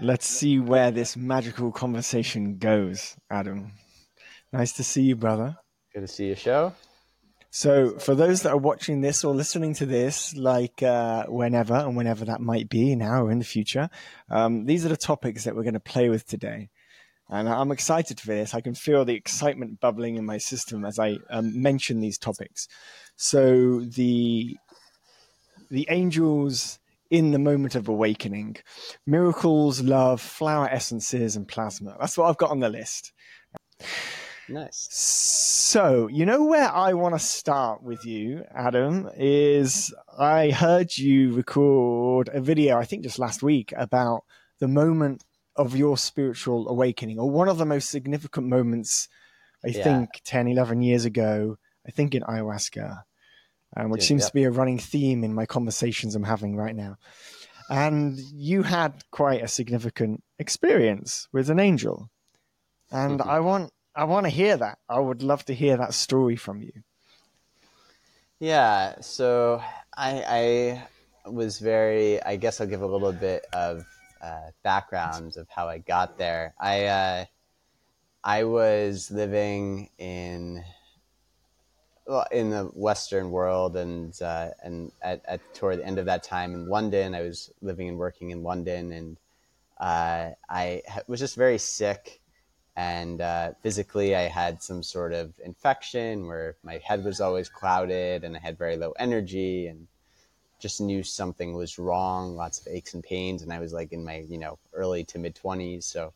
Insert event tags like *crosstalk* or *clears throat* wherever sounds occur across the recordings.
Let's see where this magical conversation goes, Adam. Nice to see you, brother. Good to see you, show. So, for those that are watching this or listening to this, like uh, whenever and whenever that might be, now or in the future, um, these are the topics that we're going to play with today. And I'm excited for this. I can feel the excitement bubbling in my system as I um, mention these topics. So, the the angels in the moment of awakening, miracles, love, flower essences, and plasma. That's what I've got on the list. Nice. So, you know where I want to start with you, Adam, is I heard you record a video, I think just last week, about the moment of your spiritual awakening, or one of the most significant moments, I yeah. think 10, 11 years ago, I think in ayahuasca um, which yeah, seems yeah. to be a running theme in my conversations I'm having right now. And you had quite a significant experience with an angel, and mm-hmm. I want I want to hear that. I would love to hear that story from you. Yeah, so I, I was very. I guess I'll give a little bit of uh, background of how I got there. I uh, I was living in in the Western world, and uh, and at, at, toward the end of that time in London, I was living and working in London, and uh, I was just very sick, and uh, physically I had some sort of infection where my head was always clouded, and I had very low energy, and just knew something was wrong. Lots of aches and pains, and I was like in my you know early to mid twenties, so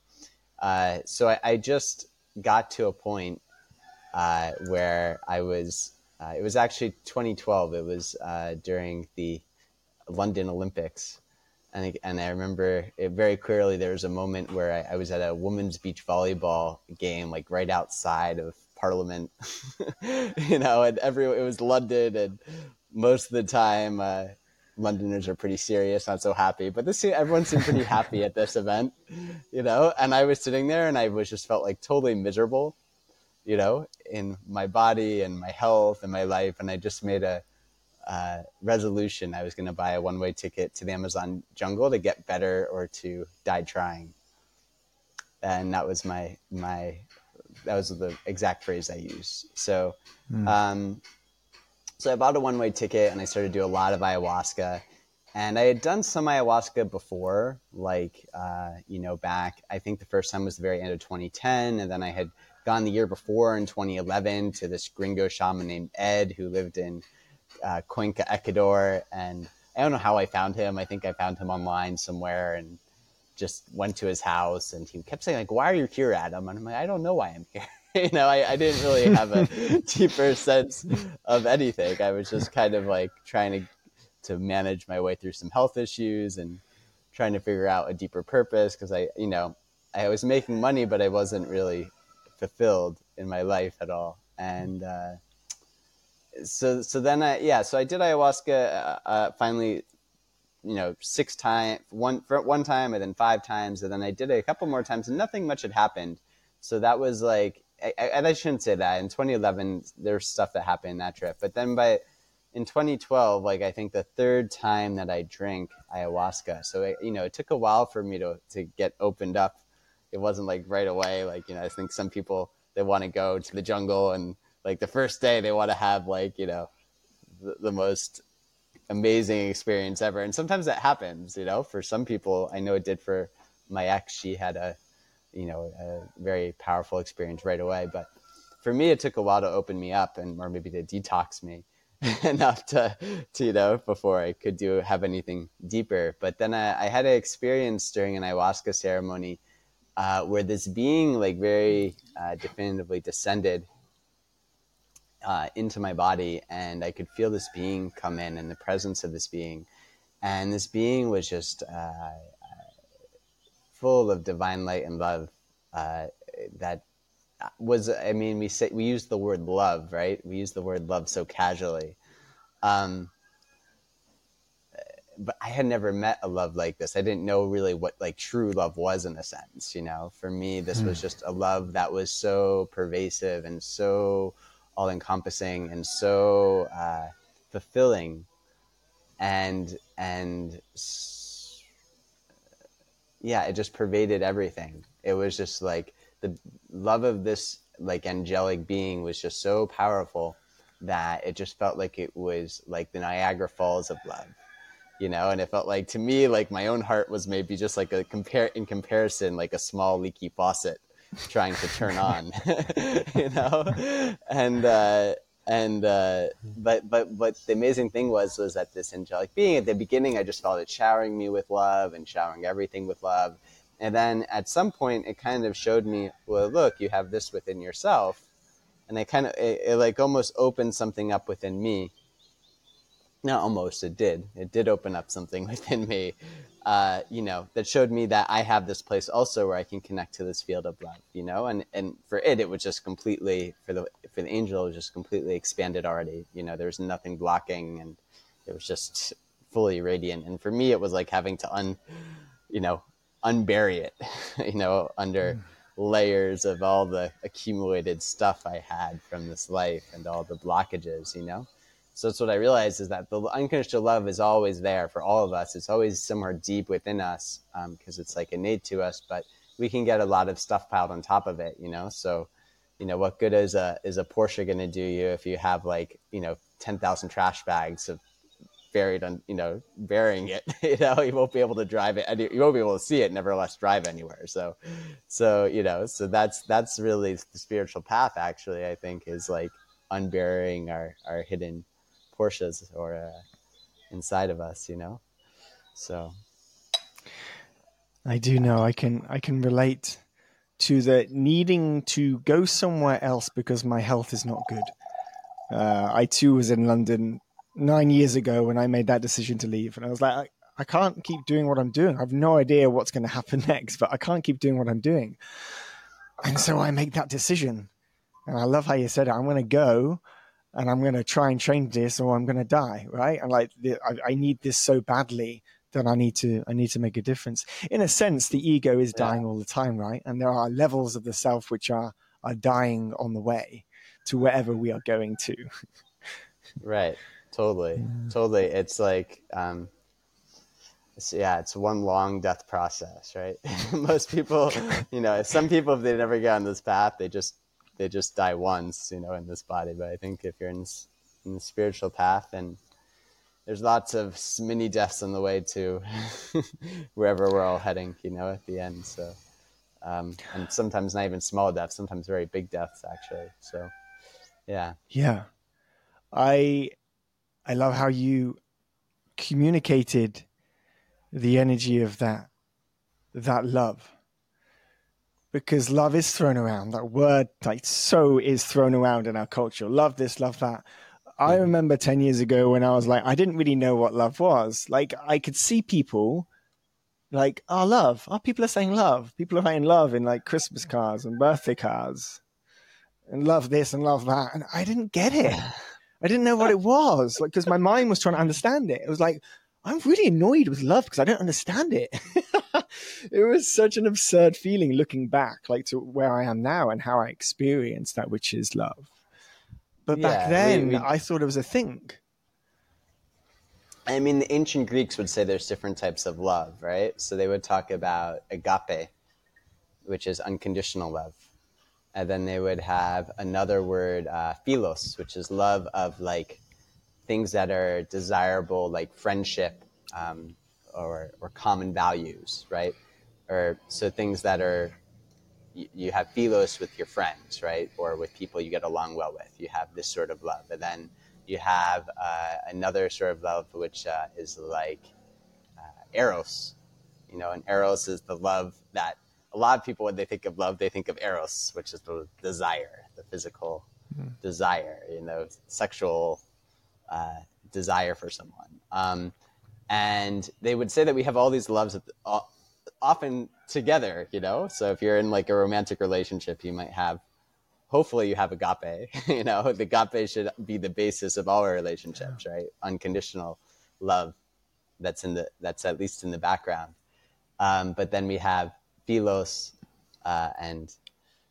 uh, so I, I just got to a point uh, where I was. Uh, it was actually 2012. It was uh, during the London Olympics, and and I remember it very clearly. There was a moment where I, I was at a women's beach volleyball game, like right outside of Parliament, *laughs* you know, and every it was London, and most of the time. Uh, Londoners are pretty serious, not so happy. But this everyone seemed pretty happy at this *laughs* event, you know. And I was sitting there, and I was just felt like totally miserable you know, in my body and my health and my life. And I just made a uh, resolution. I was going to buy a one way ticket to the Amazon jungle to get better or to die trying. And that was my, my, that was the exact phrase I used. So, mm. um, so I bought a one way ticket and I started to do a lot of ayahuasca. And I had done some ayahuasca before, like, uh, you know, back, I think the first time was the very end of 2010. And then I had gone the year before in 2011 to this gringo shaman named Ed who lived in uh, Cuenca, Ecuador. And I don't know how I found him. I think I found him online somewhere and just went to his house. And he kept saying, like, why are you here, Adam? And I'm like, I don't know why I'm here. *laughs* you know, I, I didn't really have a *laughs* deeper sense of anything. I was just kind of like trying to to manage my way through some health issues and trying to figure out a deeper purpose because I, you know, I was making money, but I wasn't really fulfilled in my life at all. And uh, so, so then I, yeah, so I did ayahuasca uh, uh, finally, you know, six times, one one time, and then five times, and then I did it a couple more times, and nothing much had happened. So that was like, I, I, I shouldn't say that. In 2011, there's stuff that happened in that trip, but then by in 2012, like I think the third time that I drank ayahuasca. So it, you know, it took a while for me to to get opened up it wasn't like right away. Like, you know, I think some people, they want to go to the jungle and like the first day they want to have like, you know, the, the most amazing experience ever. And sometimes that happens, you know, for some people, I know it did for my ex. She had a, you know, a very powerful experience right away. But for me, it took a while to open me up and, or maybe to detox me *laughs* enough to, to, you know, before I could do, have anything deeper. But then I, I had an experience during an ayahuasca ceremony uh, where this being like very uh, definitively descended uh, into my body and I could feel this being come in and the presence of this being. And this being was just uh, full of divine light and love uh, that was, I mean, we say, we use the word love, right? We use the word love so casually. Um, but I had never met a love like this. I didn't know really what like true love was in a sense, you know. For me, this mm. was just a love that was so pervasive and so all encompassing and so uh, fulfilling and and yeah, it just pervaded everything. It was just like the love of this like angelic being was just so powerful that it just felt like it was like the Niagara Falls of love, you know. And it felt like to me, like my own heart was maybe just like a compare in comparison, like a small leaky faucet trying to turn on, *laughs* you know. And uh, and uh, but but but the amazing thing was was that this angelic being at the beginning, I just felt it showering me with love and showering everything with love. And then at some point, it kind of showed me, well, look, you have this within yourself and it kind of it, it, like almost opened something up within me not almost it did. It did open up something *laughs* within me uh, you know that showed me that i have this place also where i can connect to this field of love you know? And and for it it was just completely for the for the angel it was just completely expanded already you know? There was nothing blocking and it was just fully radiant. And for me it was like having to un you know unbury it *laughs* you know under mm layers of all the accumulated stuff I had from this life and all the blockages, you know? So that's what I realized is that the unconditional love is always there for all of us. It's always somewhere deep within us because um, it's like innate to us, but we can get a lot of stuff piled on top of it, you know? So, you know, what good is a, is a Porsche going to do you if you have like, you know, 10,000 trash bags of buried on you know burying it *laughs* you know you won't be able to drive it you won't be able to see it nevertheless drive anywhere so so you know so that's that's really the spiritual path actually i think is like unburying our our hidden porsches or uh, inside of us you know so i do know i can i can relate to the needing to go somewhere else because my health is not good uh, i too was in london nine years ago when I made that decision to leave, and I was like, I, I can't keep doing what I'm doing. I have no idea what's going to happen *laughs* next, but I can't keep doing what I'm doing. And so I make that decision. And I love how you said. I'm going to go and I'm going to try and change this or I'm going to die. Right. And like, I, I, need this so badly that I need to, I need to make a difference. In a sense, the ego is dying yeah. all the time. Right. And there are levels of the self which are, are dying on the way to wherever we are going to. right. Totally, yeah. totally. It's like, um, it's, yeah, it's one long death process, right? *laughs* Most people, you know, some people if they never get on this path, they just they just die once, you know, in this body. But I think if you're in, in the spiritual path, and there's lots of mini deaths on the way to *laughs* wherever we're all heading, you know, at the end. So, um, and sometimes not even small deaths, sometimes very big deaths, actually. So, yeah, yeah. I I love how you communicated the energy of that that love because love is thrown around. That word like so is thrown around in our culture. Love this love that. I mm-hmm. remember 10 years ago when i was like i didn't really know what love was. Like i could see people like oh love. Oh people are saying love. People are saying love in like christmas cards and birthday cards and love this and love that. And i didn't get it. I didn't know what it was, like because my mind was trying to understand it. It was like I'm really annoyed with love because I don't understand it. *laughs* *laughs* it was such an absurd feeling looking back, like to where I am now and how I experienced that, which is love. But yeah, back then, we, we, I thought it was a thing. I mean, the ancient Greeks would say there's different types of love, right? So they would talk about agape, which is unconditional love and then they would have another word, uh, philos, which is love of like things that are desirable, like friendship um, or or common values, right? Or so things that are you, you have philos with your friends, right, or with people you get along well with. You have this sort of love, and then you have uh, another sort of love, which uh, is like uh, eros. You know, and eros is the love that a lot of people when they think of love they think of eros which is the desire the physical mm-hmm. desire you know sexual uh, desire for someone um, and they would say that we have all these loves often together you know? So if you're in like a romantic relationship you might have hopefully you have agape *laughs* you know? The agape should be the basis of all our relationships yeah. right? Unconditional love that's in the that's at least in the background. Um, but then we have philos, uh, and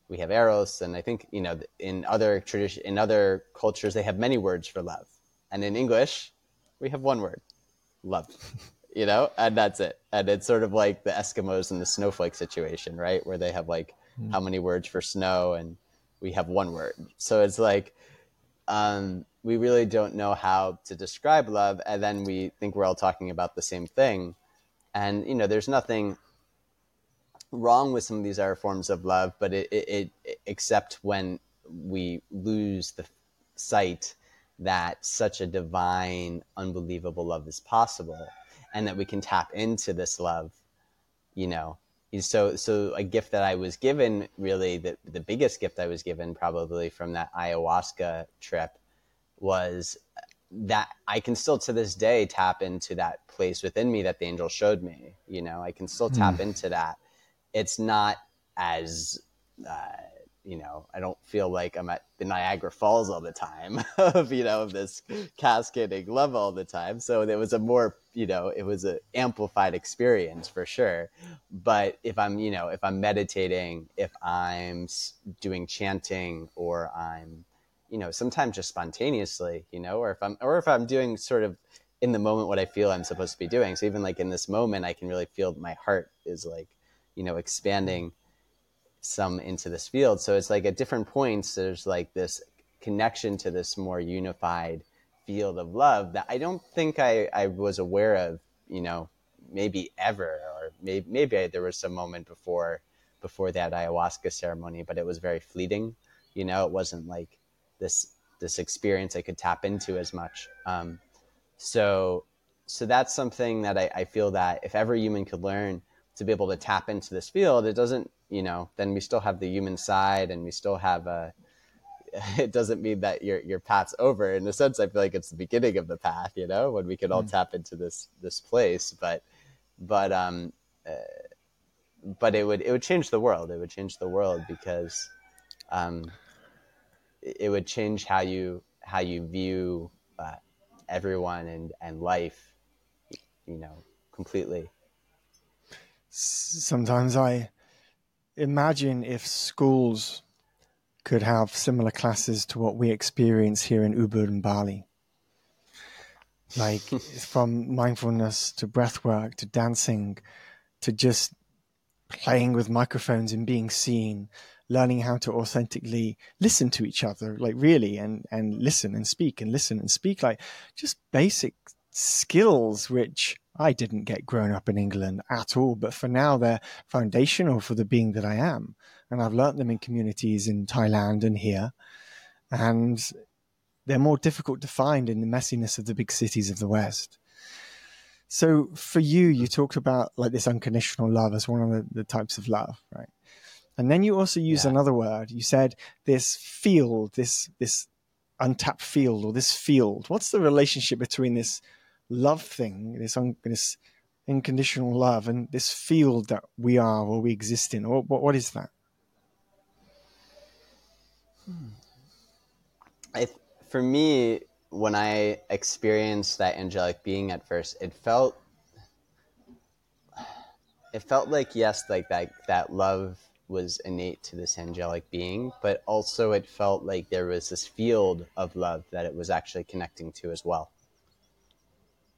we have eros, and I think you know in other tradition, in other cultures, they have many words for love, and in English, we have one word, love. you know, and that's it. And it's sort of like the Eskimos and the snowflake situation, right? Where they have like mm. how many words for snow and we have one word. So it's like um, we really don't know how to describe love, and then we think we're all talking about the same thing. And you know, there's nothing wrong with some of these other forms of love, but it, it, it except when we lose the sight that such a divine, unbelievable love is possible, and that we can tap into this love, you know. So, so a gift that I was given, really, the the biggest gift I was given, probably from that ayahuasca trip, was that I can still to this day tap into that place within me that the angel showed me. You know, I can still tap mm. into that. It's not as uh, you know, I don't feel like I'm at the Niagara Falls all the time *laughs* of, you know, this cascading love all the time. So it was a more, you know, it was an amplified experience for sure. But if I'm, you know, if I'm meditating, if I'm doing chanting or I'm, you know, sometimes just spontaneously, you know, or if I'm, or if I'm doing sort of in the moment what I feel I'm supposed to be doing. So even like in this moment, I can really feel my heart is like, you know, expanding some into this field. So it's like at different points, there's like this connection to this more unified field of love that I don't think I, I was aware of, you know, maybe ever, or maybe, maybe I, there was some moment before, before that ayahuasca ceremony, but it was very fleeting. You know, it wasn't like this, this experience I could tap into as much. Um, so, so that's something that I, I feel that if every human could learn to be able to tap into this field, it doesn't you know, then we still have the human side and we still have a, *laughs* it doesn't mean that your, your path's over. In a sense, I feel like it's the beginning of the path, you know, when we can all mm. tap into this, this place, but, but, um, uh, but it would, it would change the world. It would change the world because, um, it would change how you, how you view, uh, everyone and, and life, you know, completely. Sometimes I, imagine if schools could have similar classes to what we experience here in Ubud and Bali. Like *laughs* from mindfulness to breath work to dancing to just playing with microphones and being seen, learning how to authentically listen to each other, like really, and, and listen and speak and listen and speak, like just basic skills which I didn't get grown up in England at all, but for now they're foundational for the being that I am. And I've learnt them in communities in Thailand and here. And they're more difficult to find in the messiness of the big cities of the West. So for you, you talked about like this unconditional love as one of the, the types of love, right? And then you also use yeah. another word. You said this field, this this untapped field or this field. What's the relationship between this love thing, this, un- this unconditional love, and this field that we are or we exist in? What, what, what is that? Hmm. I, for me, when I experienced that angelic being at first, it felt it felt like yes, like that that love was innate to this angelic being, but also it felt like there was this field of love that it was actually connecting to as well.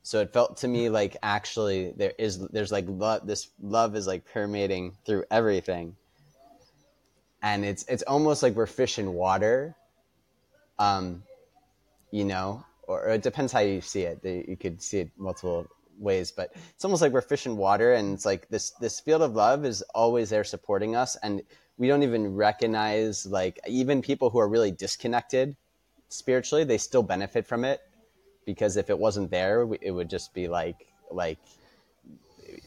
So it felt to me like actually there is there's like love this love is like permeating through everything. And it's it's almost like we're fish in water. Um you know, or, it depends how you see it. You could see it multiple ways, but it's almost like we're fish in water and it's like this this field of love is always there supporting us and we don't even recognize like even people who are really disconnected spiritually, they still benefit from it because if it wasn't there, it would just be like like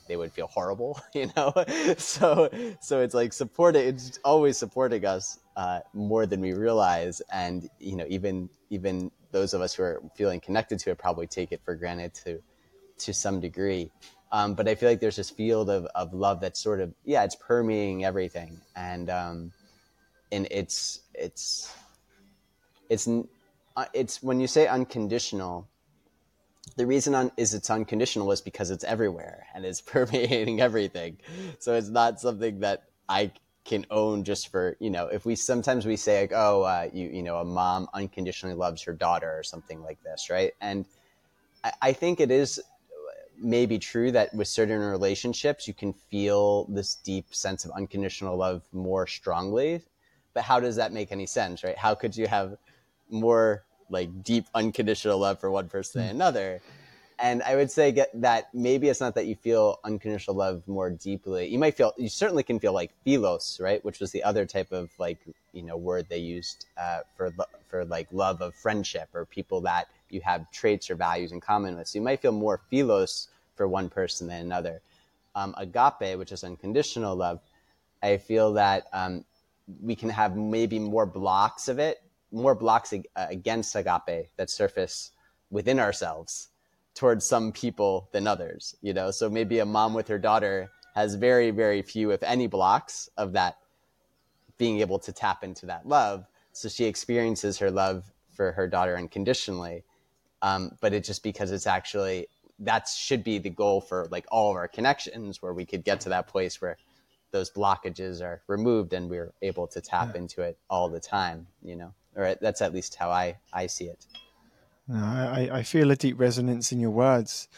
they would feel horrible, *laughs* you know. *laughs* so so it's like supporting. It's always supporting us uh, more than we realize, and you know even even those of us who are feeling connected to it probably take it for granted to to some degree. Um, but I feel like there's this field of, of love that's sort of yeah, it's permeating everything, and um, and it's it's it's it's when you say unconditional, the reason un- is it's unconditional is because it's everywhere and it's *laughs* permeating everything. So it's not something that I can own just for you know. If we sometimes we say like, oh, uh, you you know, a mom unconditionally loves her daughter or something like this, right? And I, I think it is maybe true that with certain relationships you can feel this deep sense of unconditional love more strongly but how does that make any sense right how could you have more like deep unconditional love for one person than another. And i would say get that maybe it's not that you feel unconditional love more deeply. You might feel you certainly can feel like philos right? Which was the other type of like you know word they used uh, for for like love of friendship or people that you have traits or values in common with. So you might feel more philos for one person than another. Um, agape which is unconditional love i feel that um, we can have maybe more blocks of it more blocks ag- against agape that surface within ourselves towards some people than others you know? So maybe a mom with her daughter has very very few if any blocks of that being able to tap into that love. So she experiences her love for her daughter unconditionally um, but it's just because it's actually that should be the goal for like all of our connections where we could get to that place where those blockages are removed and we're able to tap yeah. into it all the time you know or that's at least how i i see it no, I, I feel a deep resonance in your words.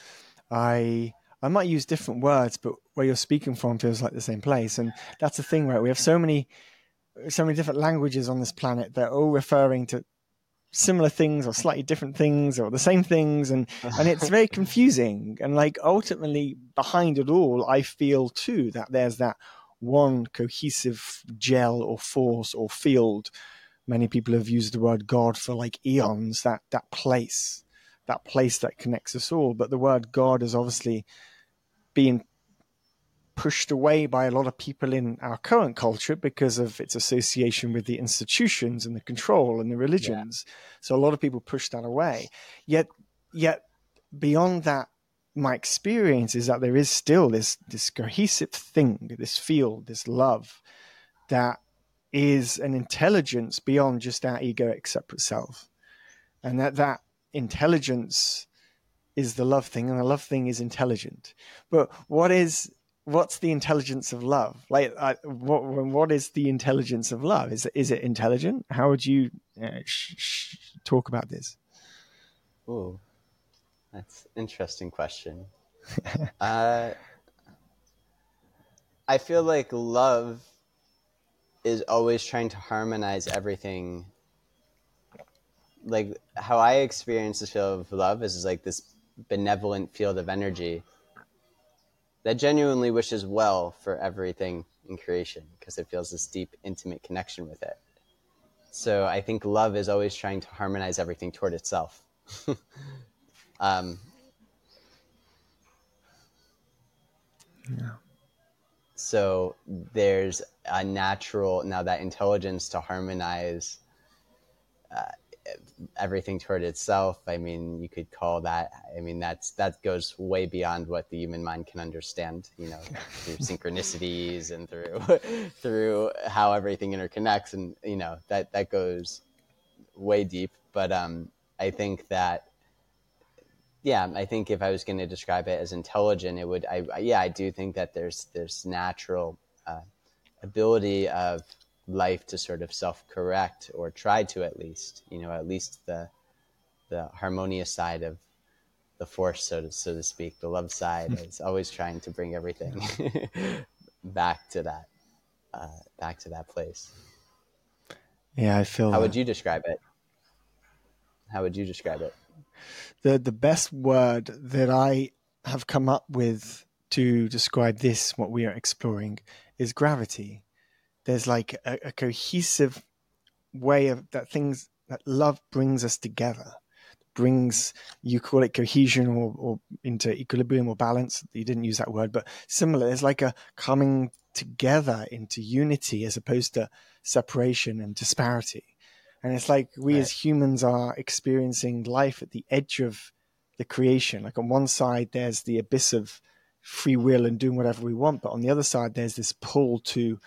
I I might use different words, but where you're speaking from feels like the same place. And that's the thing, right? We have so many so many different languages on this planet. They're all referring to similar things or slightly different things or the same things and *laughs* and it's very confusing and like ultimately behind it all i feel too that there's that one cohesive gel or force or field many people have used the word God for like eons, that that place, that place that connects us all. But the word God has obviously been pushed away by a lot of people in our current culture because of its association with the institutions and the control and the religions. Yeah. So a lot of people push that away. Yet yet beyond that my experience is that there is still this this cohesive thing, this field, this love that is an intelligence beyond just our egoic separate self. And that that intelligence is the love thing, and the love thing is intelligent. But what is what's the intelligence of love? Like, uh, what what is the intelligence of love? Is is it intelligent? How would you uh, sh- sh- talk about this? Oh, that's interesting question. *laughs* uh, I feel like love is always trying to harmonize everything. Like how I experience this feel of love is, is like this benevolent field of energy that genuinely wishes well for everything in creation because it feels this deep, intimate connection with it. So I think love is always trying to harmonize everything toward itself. *laughs* um, yeah so there's a natural now that intelligence to harmonize uh, everything toward itself i mean you could call that i mean that's that goes way beyond what the human mind can understand you know *laughs* through synchronicities and through *laughs* through how everything interconnects and you know that that goes way deep. But um i think that yeah, I think if I was going to describe it as intelligent, it would. I, yeah, I do think that there's there's natural uh, ability of life to sort of self-correct or try to at least, you know, at least the the harmonious side of the force, so to so to speak, the love side is always trying to bring everything *laughs* back to that uh, back to that place. Yeah, I feel. How that. would you describe it? How would you describe it? The the best word that I have come up with to describe this, what we are exploring, is gravity. There's like a, a cohesive way of that things that love brings us together brings you call it cohesion or, or, into equilibrium or balance. You didn't use that word but similar. It's like a coming together into unity as opposed to separation and disparity and it's like we right. as humans are experiencing life at the edge of the creation. Like on one side, there's the abyss of free will and doing whatever we want, but on the other side, there's this pull to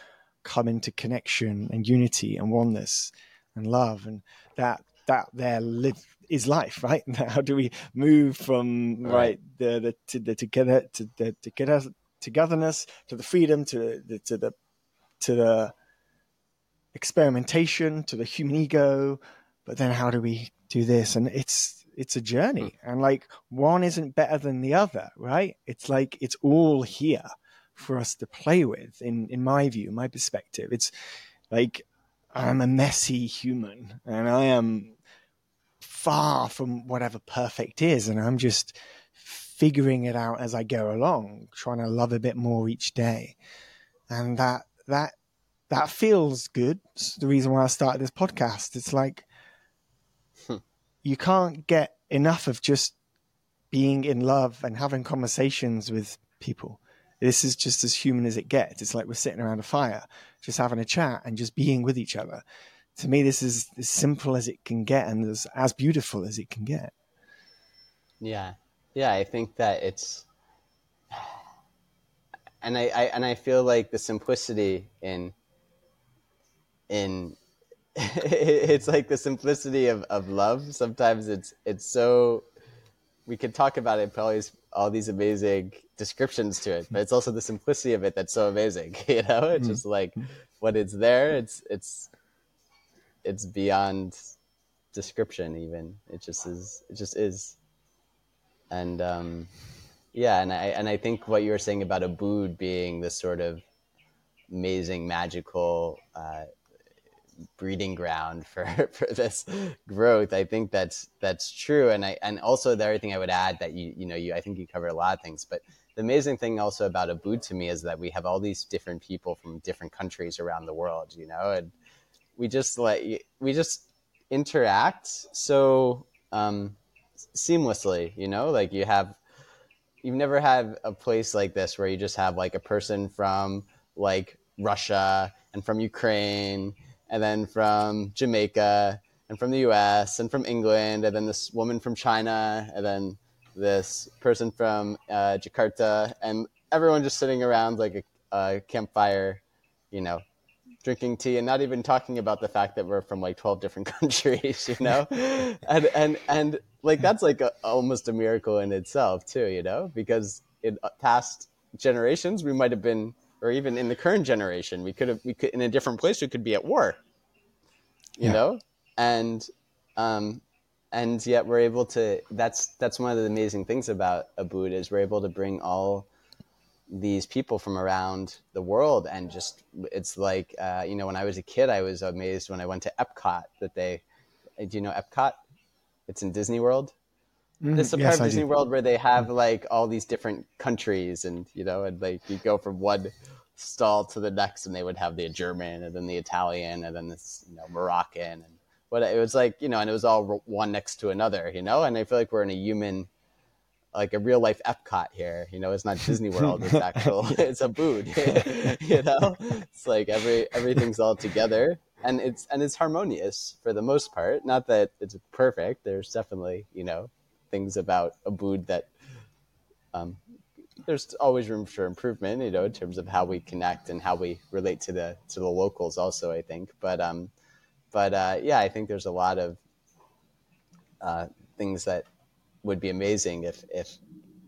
come into connection and unity and oneness and love, and that that there live is life, *laughs* right? How do we move from right, right the, the to the together to the together togetherness to the freedom to the to the to the experimentation to the human ego but then how do we do this? And it's it's a journey. Mm. And like one isn't better than the other right? It's like it's all here for us to play with in in my view my perspective. It's like i'm a messy human and i am far from whatever perfect is and i'm just figuring it out as i go along trying to love a bit more each day. And that that that feels good it's the reason why i started this podcast it's like hmm. you can't get enough of just being in love and having conversations with people. This is just as human as it gets. It's like we're sitting around a fire, just having a chat and just being with each other. To me, this is as simple as it can get and as, as beautiful as it can get. Yeah. Yeah. I think that it's, *sighs* and I, I and I feel like the simplicity in, in *laughs* it's like the simplicity of, of love. Sometimes it's it's so we could talk about it probably all these amazing descriptions to it, but it's also the simplicity of it that's so amazing. *laughs* You know, it's just like when it's there, it's it's it's beyond description. Even it just is. It just is. And um, yeah, and I and I think what you were saying about Ubud being this sort of amazing, magical. Uh, breeding ground for *laughs* for this growth. I think that's that's true, and I and also the other thing I would add that you you know you I think you cover a lot of things, but the amazing thing also about Ubud to me is that we have all these different people from different countries around the world, you know, and we just like we just interact so um, seamlessly, you know, like you have you've never had a place like this where you just have like a person from like Russia and from Ukraine and then from Jamaica and from the US and from England and then this woman from China and then this person from uh, Jakarta and everyone just sitting around like a, a, campfire, you know, drinking tea and not even talking about the fact that we're from like 12 different *laughs* countries, you know? *laughs* and, and, and like, that's like a, almost a miracle in itself too, you know, because in past generations, we might've been or even in the current generation, we could have we could in a different place we could be at war, you yeah. know, and um, and yet we're able to. That's that's one of the amazing things about Ubud is we're able to bring all these people from around the world and just it's like uh, you know when I was a kid I was amazed when I went to Epcot that they do you know Epcot it's in Disney World Mm, this is a yes, Disney World where they have like all these different countries, and you know, and like you go from one stall to the next, and they would have the German, and then the Italian, and then this you know Moroccan, and what it was like, you know, and it was all one next to another, you know. And I feel like we're in a human, like a real life Epcot here. You know, it's not Disney *laughs* World; it's actual, *laughs* it's Ubud. *laughs* you know, it's like every everything's all together, and it's and it's harmonious for the most part. Not that it's perfect. There's definitely you know things about Ubud that um, there's always room for improvement, you know, in terms of how we connect and how we relate to the to the locals. Also, I think, but um, but uh, yeah, I think there's a lot of uh, things that would be amazing if if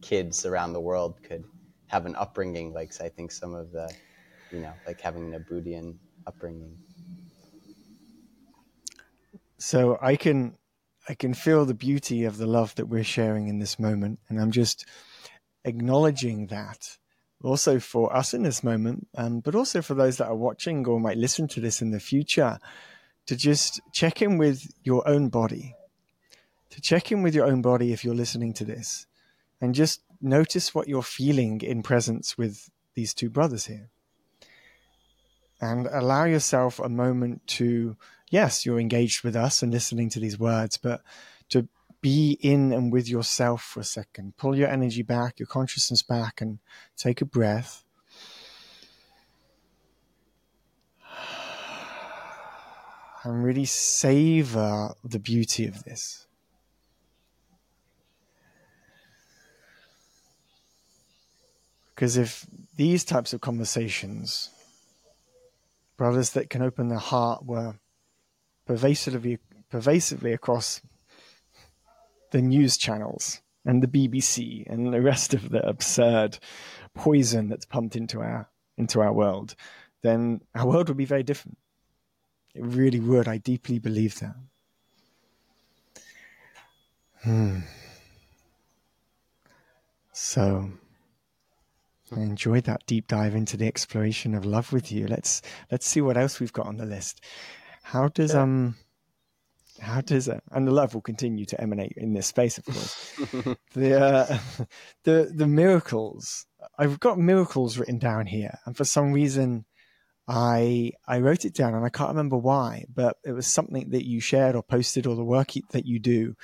kids around the world could have an upbringing like I think some of the, you know, like having an Ubudian upbringing. So I can I can feel the beauty of the love that we're sharing in this moment. And I'm just acknowledging that also for us in this moment, um, but also for those that are watching or might listen to this in the future, to just check in with your own body, to check in with your own body if you're listening to this, and just notice what you're feeling in presence with these two brothers here. And allow yourself a moment to yes, you're engaged with us and listening to these words, but to be in and with yourself for a second. Pull your energy back, your consciousness back, and take a breath. And really savor the beauty of this. Because if these types of conversations, brothers that can open their heart, were pervasively pervasively across the news channels and the BBC and the rest of the absurd poison that's pumped into our into our world, then our world would be very different. It really would. I deeply believe that. Hmm. So I enjoyed that deep dive into the exploration of love with you. Let's let's see what else we've got on the list. How does um how does it and the love will continue to emanate in this space, of course. *laughs* the uh, *laughs* the the miracles. I've got miracles written down here, and for some reason, I I wrote it down, and I can't remember why, but it was something that you shared or posted, or the work that you do,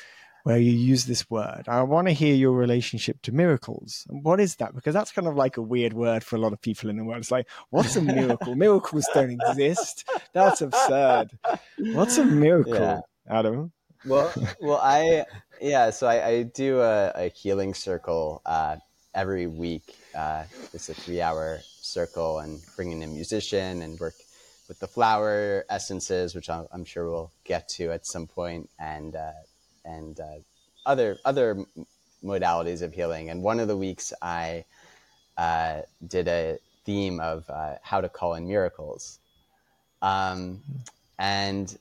where you use this word. I want to hear your relationship to miracles. And what is that? Because that's kind of like a weird word for a lot of people in the world. It's like, what's a miracle? *laughs* Miracles don't exist. That's absurd. What's a miracle? Yeah. Adam? Well, *laughs* well, I yeah. So I, I do a, a, healing circle uh, every week. Uh, it's a three-hour circle, and bring in a musician and work with the flower essences, which I'm, I'm sure we'll get to at some point, and uh, and uh, other other modalities of healing. And one of the weeks, I uh, did a theme of uh, how to call in miracles. Um, and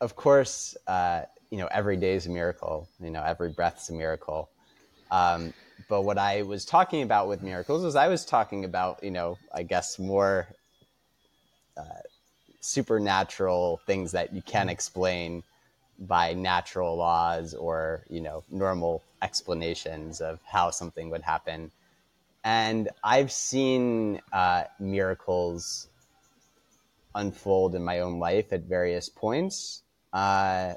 of course, uh, you know, every day is a miracle. You know, every breath's a miracle. Um, but what I was talking about with miracles was I was talking about, you know, I guess more uh, supernatural things that you can't explain by natural laws or, you know, normal explanations of how something would happen. And I've seen uh, miracles unfold in my own life at various points. Uh,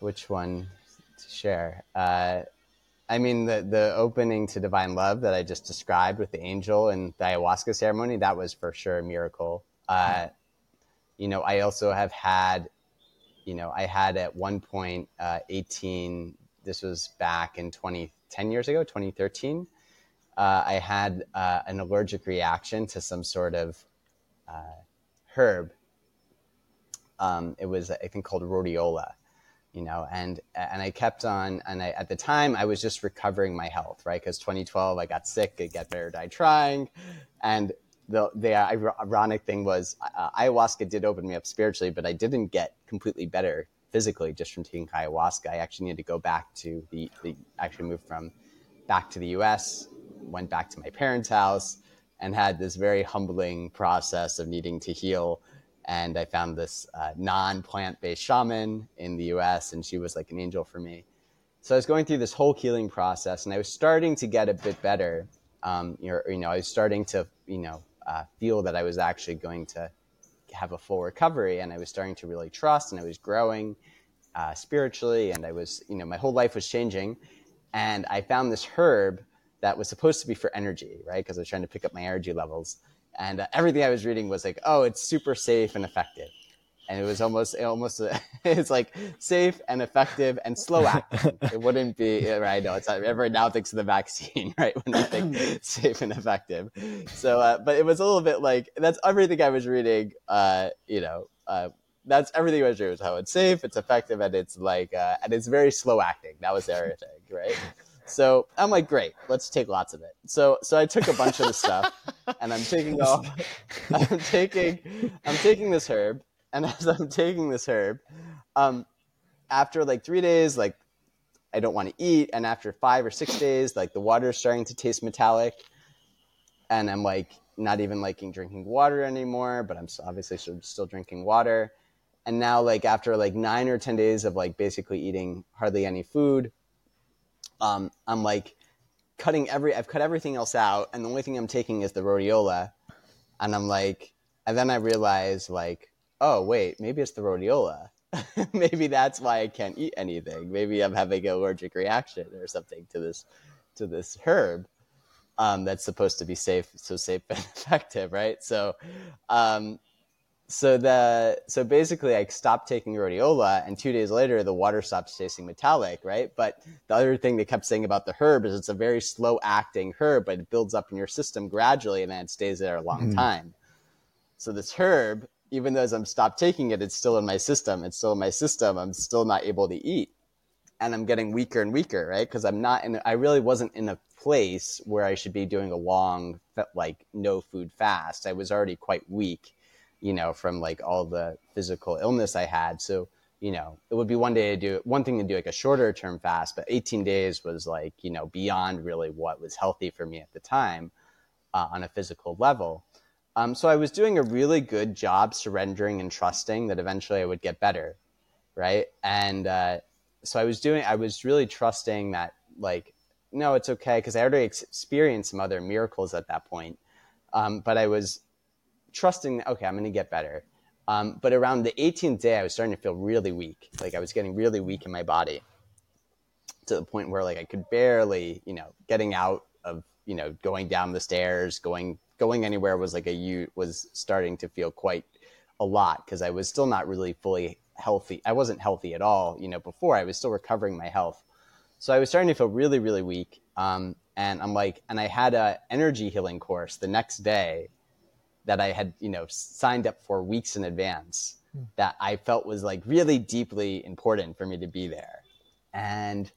which one to share? Uh, I mean, the the opening to divine love that I just described with the angel and the ayahuasca ceremony that was for sure a miracle. Uh, you know, I also have had, you know, I had at one point uh, 18. This was back in 20, 10 years ago, 2013. Uh, I had uh, an allergic reaction to some sort of uh, herb um, it was I think called rhodiola, you know, and and I kept on, and I, at the time I was just recovering my health, right? Because 2012 I got sick, I get better, die trying, and the the ironic thing was uh, ayahuasca did open me up spiritually, but I didn't get completely better physically just from taking ayahuasca. I actually needed to go back to the, the actually moved from back to the U.S., went back to my parents' house, and had this very humbling process of needing to heal and I found this uh, non plant based shaman in the US, and she was like an angel for me. So I was going through this whole healing process, and I was starting to get a bit better. Um, you, you know, I was starting to, you know, uh, feel that I was actually going to have a full recovery, and I was starting to really trust, and I was growing uh, spiritually, and I was, you know, my whole life was changing. And I found this herb that was supposed to be for energy, right? Because I was trying to pick up my energy levels and uh, everything I was reading was like, oh, it's super safe and effective. And it was almost, it almost, *laughs* it's like safe and effective and slow acting. *laughs* it wouldn't be right. No, it's not, everyone now thinks of the vaccine, *laughs* right? When I think *clears throat* safe and effective. So, uh, but it was a little bit like that's everything I was reading. Uh, you know, uh, that's everything I was reading was how it's safe, it's effective, and it's like, uh, and it's very slow acting. That was everything, right? So I'm like, great, let's take lots of it. So so I took a bunch of the stuff and I'm taking off I'm taking I'm taking this herb *laughs* and as I'm taking this herb, um, after like three days, like I don't want to eat, and after five or six days, like the water is starting to taste metallic, and I'm like not even liking drinking water anymore, but I'm obviously still drinking water. And now, like after like nine or ten days of like basically eating hardly any food, um, I'm like cutting every, I've cut everything else out, and the only thing I'm taking is the rhodiola. And I'm like, and then I realize, like, oh, wait, maybe it's the rhodiola. *laughs* maybe that's why I can't eat anything. Maybe I'm having an allergic reaction or something to this, to this herb. Um, that's supposed to be safe, so safe *laughs* and effective, right? So, um, so the so basically I stopped taking rhodiola and two days later the water stopped tasting metallic, right? But the other thing they kept saying about the herb is it's a very slow acting herb, but it builds up in your system gradually and then it stays there a long mm. time. So this herb, even though as I'm stopped taking it, it's still in my system. It's still in my system. I'm still not able to eat. And I'm getting weaker and weaker, right? Because I'm not in I really wasn't in a place where I should be doing a long like no food fast. I was already quite weak you know, from like all the physical illness I had. So, you know, it would be one day to do one thing to do like a shorter term fast, but 18 days was like, you know, beyond really what was healthy for me at the time uh, on a physical level. Um, so I was doing a really good job surrendering and trusting that eventually I would get better, right? And uh, so I was doing, I was really trusting that, like, no, it's okay because I already experienced some other miracles at that point. Um, but I was trusting, okay, I'm going to get better. Um, but around the 18th day, I was starting to feel really weak. Like I was getting really weak in my body to the point where like I could barely, you know, getting out of, you know, going down the stairs, going going anywhere was like a you was starting to feel quite a lot because I was still not really fully healthy. I wasn't healthy at all, you know, before I was still recovering my health. So I was starting to feel really, really weak. Um, and I'm like, and I had a energy healing course the next day that I had, you know, signed up for weeks in advance mm. that I felt was like really deeply important for me to be there. And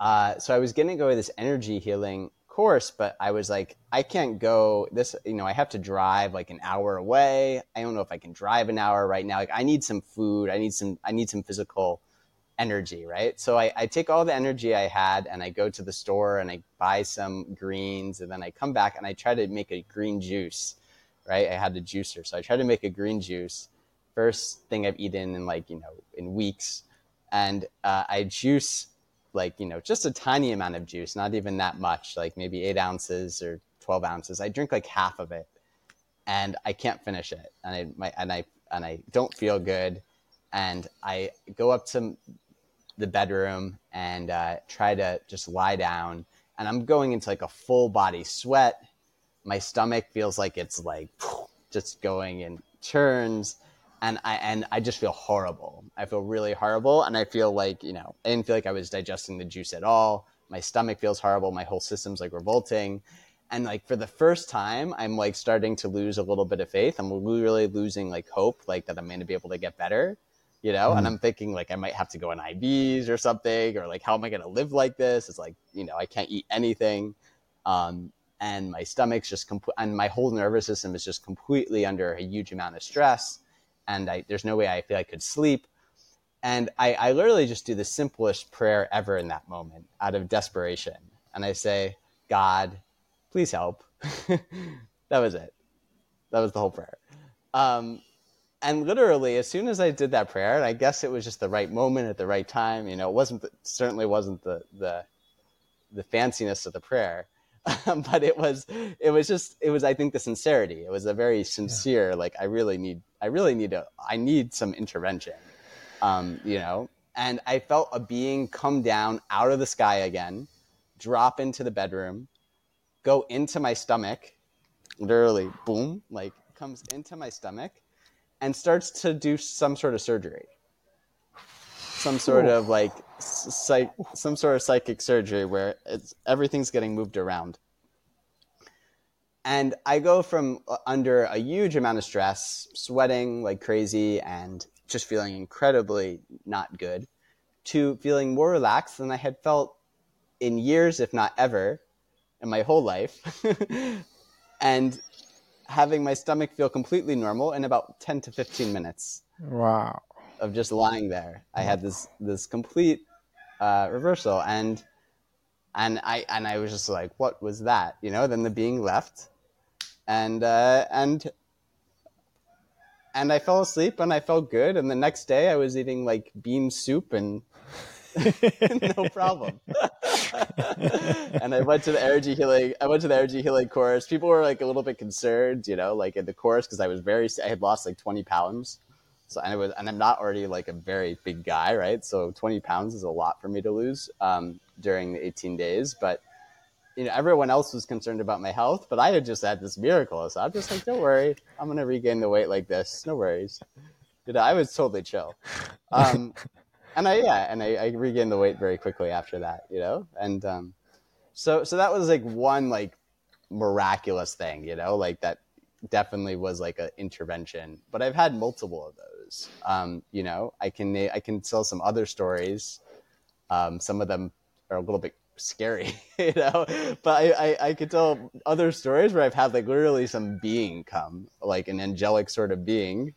uh, so I was going to go with this energy healing course, but I was like, I can't go this, you know, I have to drive like an hour away. I don't know if I can drive an hour right now. Like I need some food. I need some, I need some physical energy, right? So I, I take all the energy I had and I go to the store and I buy some greens and then I come back and I try to make a green juice right? I had the juicer. So I try to make a green juice. First thing I've eaten in like, you know, in weeks. And uh, I juice like, you know, just a tiny amount of juice, not even that much, like maybe eight ounces or 12 ounces. I drink like half of it and I can't finish it. And I, my, and I, and I don't feel good. And I go up to the bedroom and uh, try to just lie down. And I'm going into like a full body sweat my stomach feels like it's like just going in turns and I and I just feel horrible. I feel really horrible and I feel like, you know, I didn't feel like I was digesting the juice at all. My stomach feels horrible, my whole system's like revolting. And like for the first time, I'm like starting to lose a little bit of faith. I'm really losing like hope, like that I'm going to be able to get better, you know? Mm. And I'm thinking like I might have to go on IVs or something, or like how am I going to live like this? It's like, you know, I can't eat anything. Um, and my stomach's just complete, and my whole nervous system is just completely under a huge amount of stress. And I, there's no way I feel I could sleep. And I, I literally just do the simplest prayer ever in that moment out of desperation. And I say, God, please help. *laughs* that was it. That was the whole prayer. Um, and literally, as soon as I did that prayer, and I guess it was just the right moment at the right time, you know, it wasn't the, certainly wasn't the, the, the fanciness of the prayer, *laughs* but it was it was just it was I think the sincerity. It was a very sincere yeah. like I really need I really need a I need some intervention. Um, you know, and I felt a being come down out of the sky again, drop into the bedroom, go into my stomach, literally boom, like comes into my stomach and starts to do some sort of surgery some sort of like psych, some sort of psychic surgery where it's everything's getting moved around. And I go from uh, under a huge amount of stress, sweating like crazy, and just feeling incredibly not good, to feeling more relaxed than I had felt in years, if not ever, in my whole life. *laughs* and having my stomach feel completely normal in about 10 to 15 minutes. Wow of just lying there. I had this this complete uh, reversal, and and I and I was just like, what was that? You know. Then the being left, and uh, and and I fell asleep, and I felt good. And the next day, I was eating like bean soup and. *laughs* no problem. *laughs* and I went to the energy healing. I went to the energy healing course. People were like a little bit concerned, you know, like in the course because I was very. I had lost like twenty pounds so and, was, and I'm not already like a very big guy, right? So 20 pounds is a lot for me to lose um, during the 18 days. But you know, everyone else was concerned about my health, but I had just had this miracle. So I'm just like, don't worry, I'm gonna regain the weight like this. No worries. You know, I was totally chill. Um, *laughs* and I yeah, and I, I, regained the weight very quickly after that. You know, and um, so so that was like one like miraculous thing. You know, like that definitely was like an intervention. But I've had multiple of those. Um, you know, I can I can tell some other stories. Um, some of them are a little bit scary, *laughs* you know. But I, I, I could tell other stories where I've had like literally some being come, like an angelic sort of being,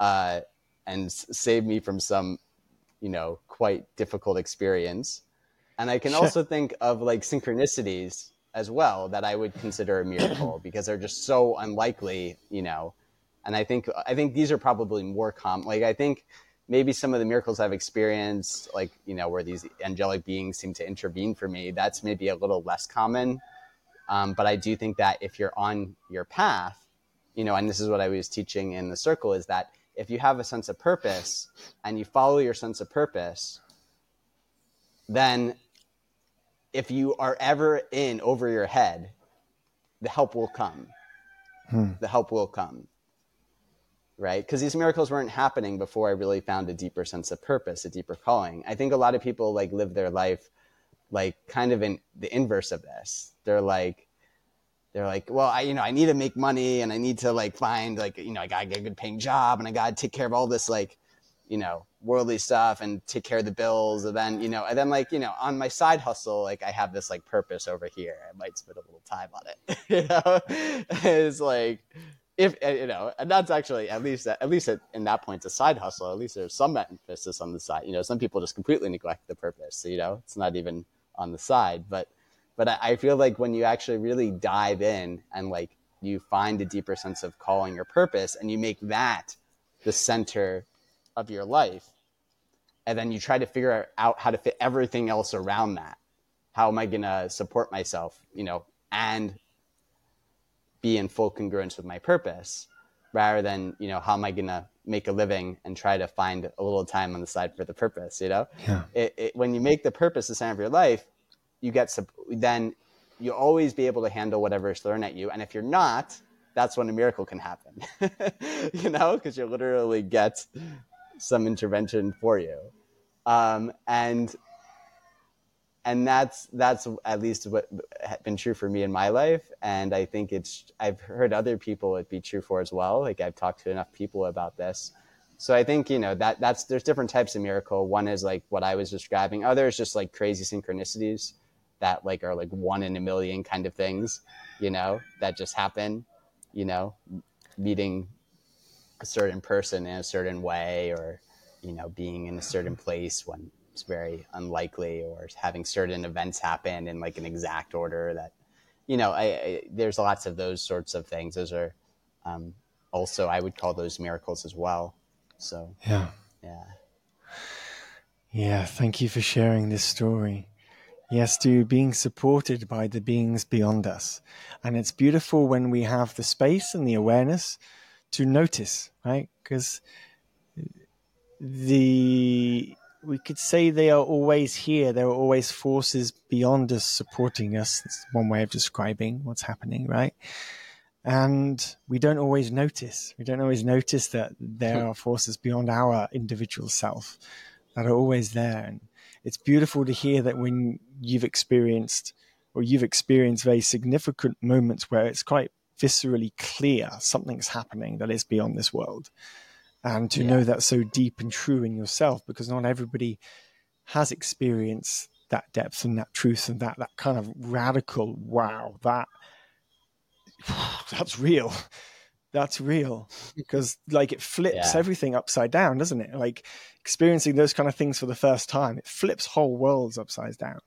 uh, and save me from some you know, quite difficult experience. And I can also think of like synchronicities as well that I would consider a miracle because they're just so unlikely, you know. And I think I think these are probably more common. Like I think maybe some of the miracles I've experienced, like you know, where these angelic beings seem to intervene for me, that's maybe a little less common. Um, but I do think that if you're on your path, you know, and this is what I was teaching in the circle, is that if you have a sense of purpose and you follow your sense of purpose, then if you are ever in over your head, the help will come. The help will come. Right? Because these miracles weren't happening before I really found a deeper sense of purpose, a deeper calling. I think a lot of people like live their life like kind of in the inverse of this. They're like, they're like, well, I, you know, I need to make money and I need to like find like, you know, I gotta get a good paying job and I gotta take care of all this like, you know, worldly stuff and take care of the bills. And then, you know, and then like, you know, on my side hustle, like I have this like purpose over here. I might spend a little time on it. *laughs* you know, *laughs* it's like, if uh, you know, and that's actually at least at least at, in that point, it's a side hustle. At least there's some emphasis on the side. You know, some people just completely neglect the purpose. So, you know, it's not even on the side. But but I, I feel like when you actually really dive in and like you find a deeper sense of calling or purpose, and you make that the center of your life, and then you try to figure out how to fit everything else around that. How am I going to support myself? You know, and be in full congruence with my purpose rather than you know how am i going to make a living and try to find a little time on the side for the purpose you know? Yeah. it, it, when you make the purpose the center of your life you get then you'll always be able to handle whatever is thrown at you. And if you're not that's when a miracle can happen *laughs* you know? Because you literally get some intervention for you. Um, and and that's that's at least what had been true for me in my life. And i think it's i've heard other people it be true for as well. Like i've talked to enough people about this. So i think you know that that's there's different types of miracle. One is like what i was describing. Others just like crazy synchronicities that like are like one in a million kind of things you know that just happen you know meeting a certain person in a certain way or you know being in a certain place when it's very unlikely or having certain events happen in like an exact order that you know I, I there's lots of those sorts of things those are um, also i would call those miracles as well so Yeah. yeah Yeah, thank you for sharing this story. Yes, to being supported by the beings beyond us. And it's beautiful when we have the space and the awareness to notice, right? Because the we could say they are always here. There are always forces beyond us supporting us. It's one way of describing what's happening, right? And we don't always notice. We don't always notice that there hmm. are forces beyond our individual self that are always there. And it's beautiful to hear that when you've experienced or you've experienced very significant moments where it's quite viscerally clear something's happening that is beyond this world. And to Yeah. know that so deep and true in yourself, because not everybody has experienced that depth and that truth and that that kind of radical wow, that *sighs* that's real. That's real. Because like it flips Yeah. everything upside down, doesn't it? Like experiencing those kind of things for the first time, it flips whole worlds upside down.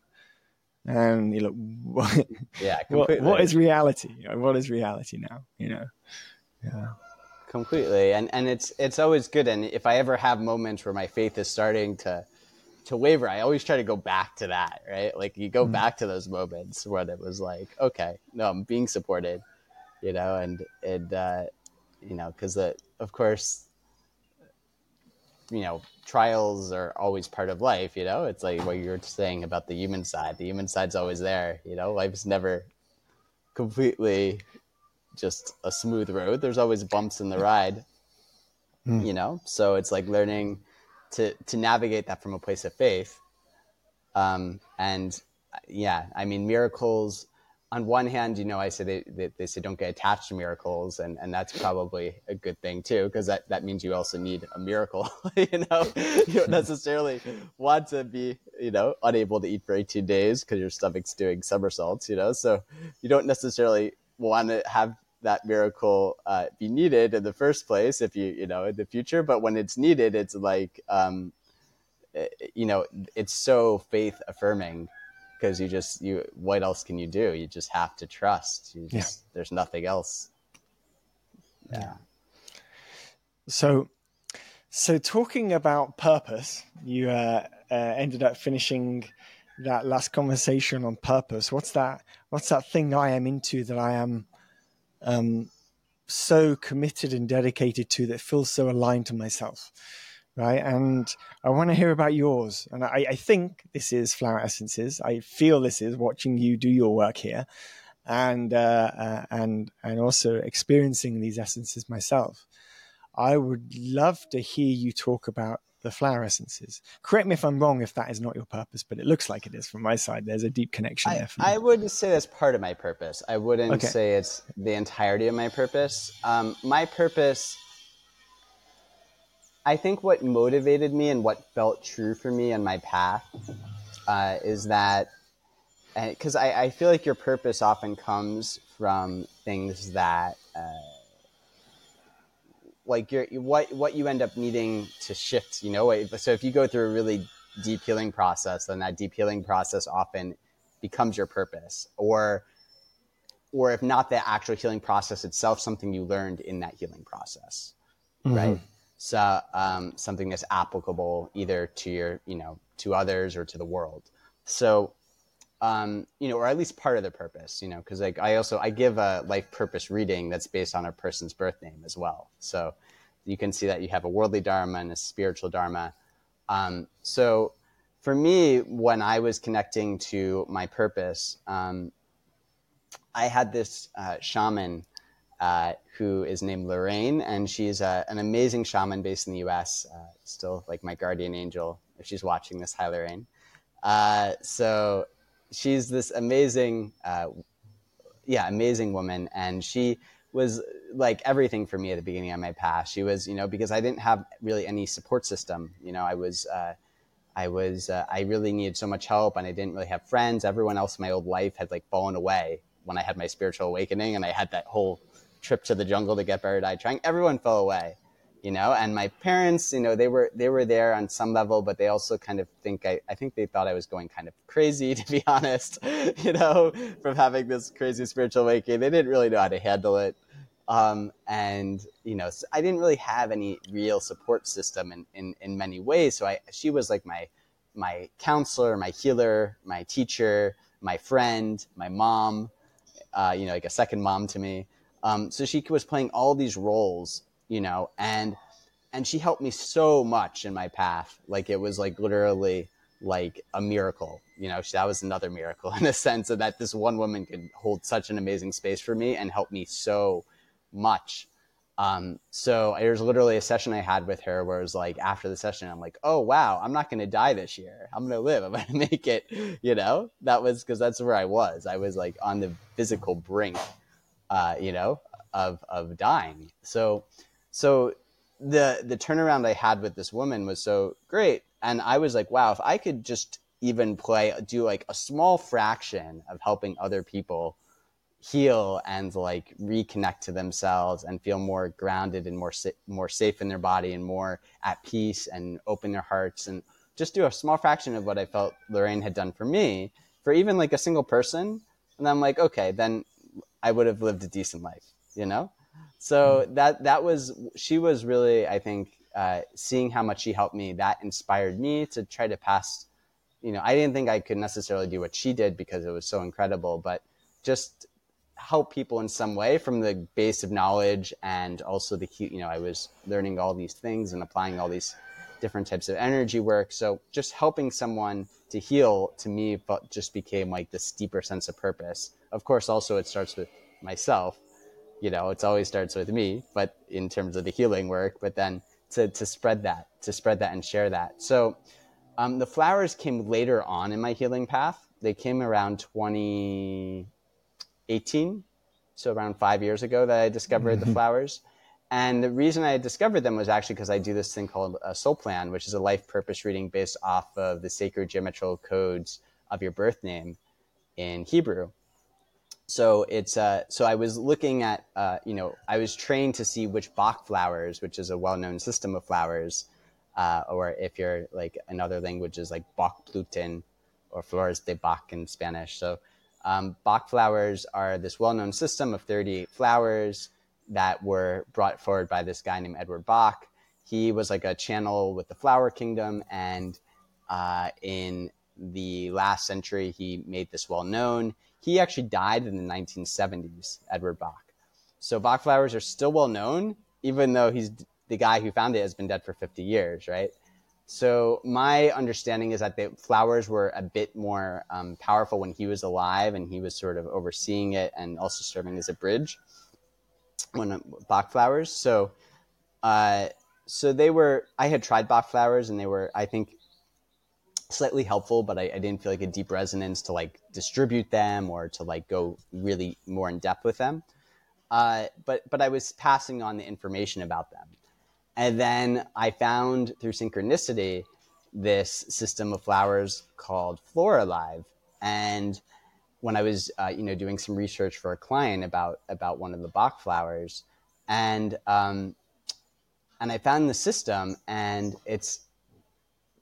And you look, what, yeah *laughs* what, what is reality? What is reality now? You know? Yeah. Completely. And and it's it's always good. And if i ever have moments where my faith is starting to to waver i always try to go back to that right? Like you go Mhm. back to those moments when it was like okay no i'm being supported you know? And and uh you know because of course you know trials are always part of life you know? It's like what you were saying about the human side. The human side's always there you know? Life's never completely just a smooth road. There's always bumps in the ride, Mm. you know. So it's like learning to to navigate that from a place of faith. Um, and yeah, I mean, miracles. On one hand, you know, I say they, they, they say don't get attached to miracles, and, and that's probably a good thing too, because that, that means you also need a miracle. *laughs* you know, you don't necessarily want to be, you know, unable to eat for 18 days because your stomach's doing somersaults. You know, so you don't necessarily want to have that miracle uh, be needed in the first place if you you know in the future but when it's needed it's like um you know, it's so faith affirming because you just you what else can you do? You just have to trust. You just yeah. there's nothing else. Yeah. yeah. So, so talking about purpose, you uh, uh, ended up finishing that last conversation on purpose. What's that? What's that thing I am into that I am um, so committed and dedicated to that feels so aligned to myself? right? And I want to hear about yours. And I, I, think this is Flower Essences. I feel this is watching you do your work here, and uh, uh, and and also experiencing these essences myself. I would love to hear you talk about the flower essences. Correct me if I'm wrong if that is not your purpose, but it looks like it is from my side. There's a deep connection I, there. I wouldn't say that's part of my purpose. I wouldn't okay. say it's the entirety of my purpose. Um, my purpose I think what motivated me and what felt true for me on my path uh, is that because I, I, feel like your purpose often comes from things that uh, like your what what you end up needing to shift you know so if you go through a really deep healing process then that deep healing process often becomes your purpose or or if not the actual healing process itself something you learned in that healing process mm-hmm. right so, um, something that's applicable either to your, you know, to others or to the world. So, um, you know, or at least part of the purpose, you know, because like I also I give a life purpose reading that's based on a person's birth name as well. So you can see that you have a worldly dharma and a spiritual dharma. Um, so for me, when I was connecting to my purpose, um, I had this uh, shaman uh, who is named Lorraine, and she's uh, an amazing shaman based in the U.S. Uh, still like my guardian angel. If she's watching this, hi Lorraine. Uh, so she's this amazing, uh, yeah, amazing woman, and she was like everything for me at the beginning of my path. She was, you know, because I didn't have really any support system. You know, I was. I was I really needed so much help and I didn't really have friends. Everyone else in my old life had like fallen away when I had my spiritual awakening and I had that whole trip to the jungle to get buried eye trying. Everyone fell away, you know. And my parents, you know, they were they were there on some level, but they also kind of think I I think they thought I was going kind of crazy, *laughs* to be honest, *laughs* you know, from having this crazy spiritual awakening. They didn't really know how to handle it. Um, and you know, I didn't really have any real support system in, in, in many ways. So I, she was like my, my counselor, my healer, my teacher, my friend, my mom, uh, you know, like a second mom to me. Um, so she was playing all these roles, you know, and and she helped me so much in my path. Like it was like literally like a miracle. You know, that was another miracle *laughs* in a sense of that this one woman could hold such an amazing space for me and help me so much. Um, so there's literally a session I had with her where it was like after the session, I'm like, oh wow, I'm not going to die this year. I'm going to live. I'm going *laughs* to make it. You know, that was because that's where I was. I was like on the physical brink uh, you know, of of dying. So, so the the turnaround I had with this woman was so great, and I was like, wow, if I could just even play, do like a small fraction of helping other people heal and like reconnect to themselves and feel more grounded and more more safe in their body and more at peace and open their hearts and just do a small fraction of what I felt Lorraine had done for me for even like a single person and I'm like okay then I would have lived a decent life, you know? So that, that was, she was really, I think, uh, seeing how much she helped me, that inspired me to try to pass, you know, I didn't think I could necessarily do what she did because it was so incredible, but just help people in some way from the base of knowledge and also the, you know, I was learning all these things and applying all these different types of energy work. So just helping someone to heal to me just became like this deeper sense of purpose. Of course, also it starts with myself. You know, it's always starts with me, but in terms of the healing work, but then to, to spread that, to spread that and share that. So um, the flowers came later on in my healing path. They came around 2018, so around five years ago that I discovered the mm-hmm. flowers. And the reason I discovered them was actually because I do this thing called a soul plan, which is a life purpose reading based off of the sacred geometrical codes of your birth name in Hebrew. So it's uh, so I was looking at uh, you know I was trained to see which Bach flowers, which is a well known system of flowers, uh, or if you're like in other languages like Bachblüten or Flores de Bach in Spanish. So um, Bach flowers are this well-known system of 38 flowers that were brought forward by this guy named Edward Bach. He was like a channel with the flower kingdom, and uh, in the last century, he made this well known. He actually died in the 1970s, Edward Bach. So Bach flowers are still well known, even though he's the guy who found it has been dead for 50 years, right? So my understanding is that the flowers were a bit more um, powerful when he was alive, and he was sort of overseeing it and also serving as a bridge when uh, Bach flowers. So, uh, so they were. I had tried Bach flowers, and they were, I think, slightly helpful, but I, I, didn't feel like a deep resonance to like distribute them or to like go really more in depth with them. Uh, but but I was passing on the information about them, and then I found through synchronicity this system of flowers called Flora Live, and when I was uh, you know doing some research for a client about about one of the Bach flowers, and um, and I found the system, and it's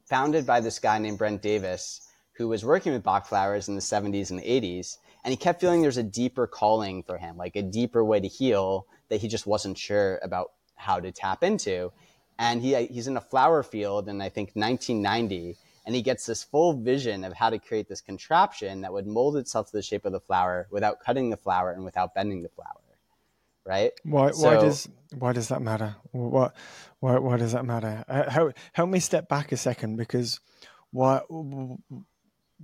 founded by this guy named Brent Davis, who was working with Bach flowers in the 70s and 80s. And he kept feeling there's a deeper calling for him, like a deeper way to heal that he just wasn't sure about how to tap into. And he, he's in a flower field in, I think, 1990. And he gets this full vision of how to create this contraption that would mold itself to the shape of the flower without cutting the flower and without bending the flower right? Why? So, why does why does that matter? What? Why? Why does that matter? Uh, help, help me step back a second because what?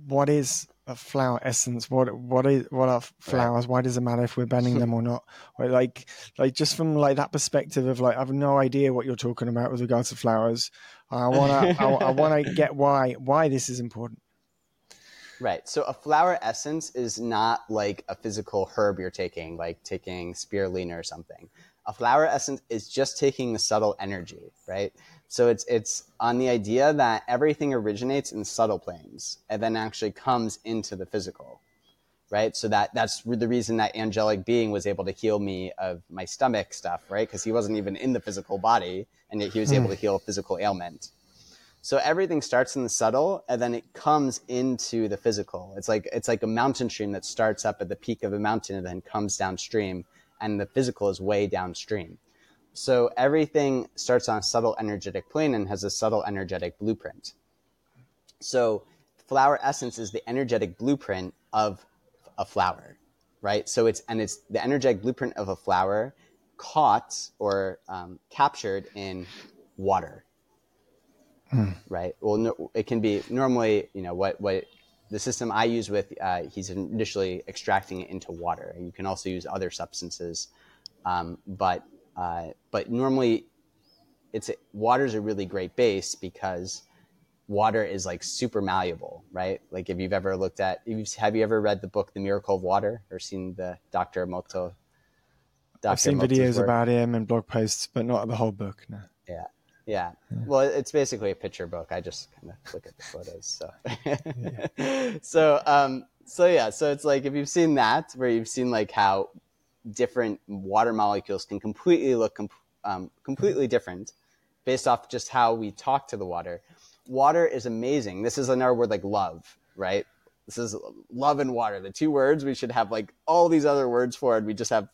What is a flower essence? What? What is? What are flowers? Why does it matter if we're bending them or not? *laughs* Or like, like just from like that perspective of like, I have no idea what you're talking about with regards to flowers. I wanna, I, I wanna get why why this is important. Right. So a flower essence is not like a physical herb you're taking, like taking spirulina or something. A flower essence is just taking the subtle energy, right? So it's it's on the idea that everything originates in subtle planes and then actually comes into the physical, right? So that that's the reason that angelic being was able to heal me of my stomach stuff, right? Because he wasn't even in the physical body, and yet he was hmm. able to heal a physical ailment. So everything starts in the subtle and then it comes into the physical. It's like it's like a mountain stream that starts up at the peak of a mountain and then comes downstream and the physical is way downstream. So everything starts on a subtle energetic plane and has a subtle energetic blueprint. So flower essence is the energetic blueprint of a flower, right? So it's and it's the energetic blueprint of a flower caught or um, captured in water mm. right? Well, no, it can be normally, you know, what what the system I use with, uh, he's initially extracting it into water. You can also use other substances, um, but uh, but normally, it's water is a really great base because water is like super malleable, right? Like if you've ever looked at, have you ever read the book The Miracle of Water or seen the Dr. Emoto? Dr. I've seen Emoto's videos work? about him and blog posts, but not the whole book. No. Yeah, yeah. Well, it's basically a picture book. I just kind of look at the photos. So, yeah. *laughs* so, um, so yeah. So it's like if you've seen that, where you've seen like how different water molecules can completely look com- um, completely different based off just how we talk to the water. Water is amazing. This is another word like love, right? This is love and water. The two words we should have like all these other words for, and we just have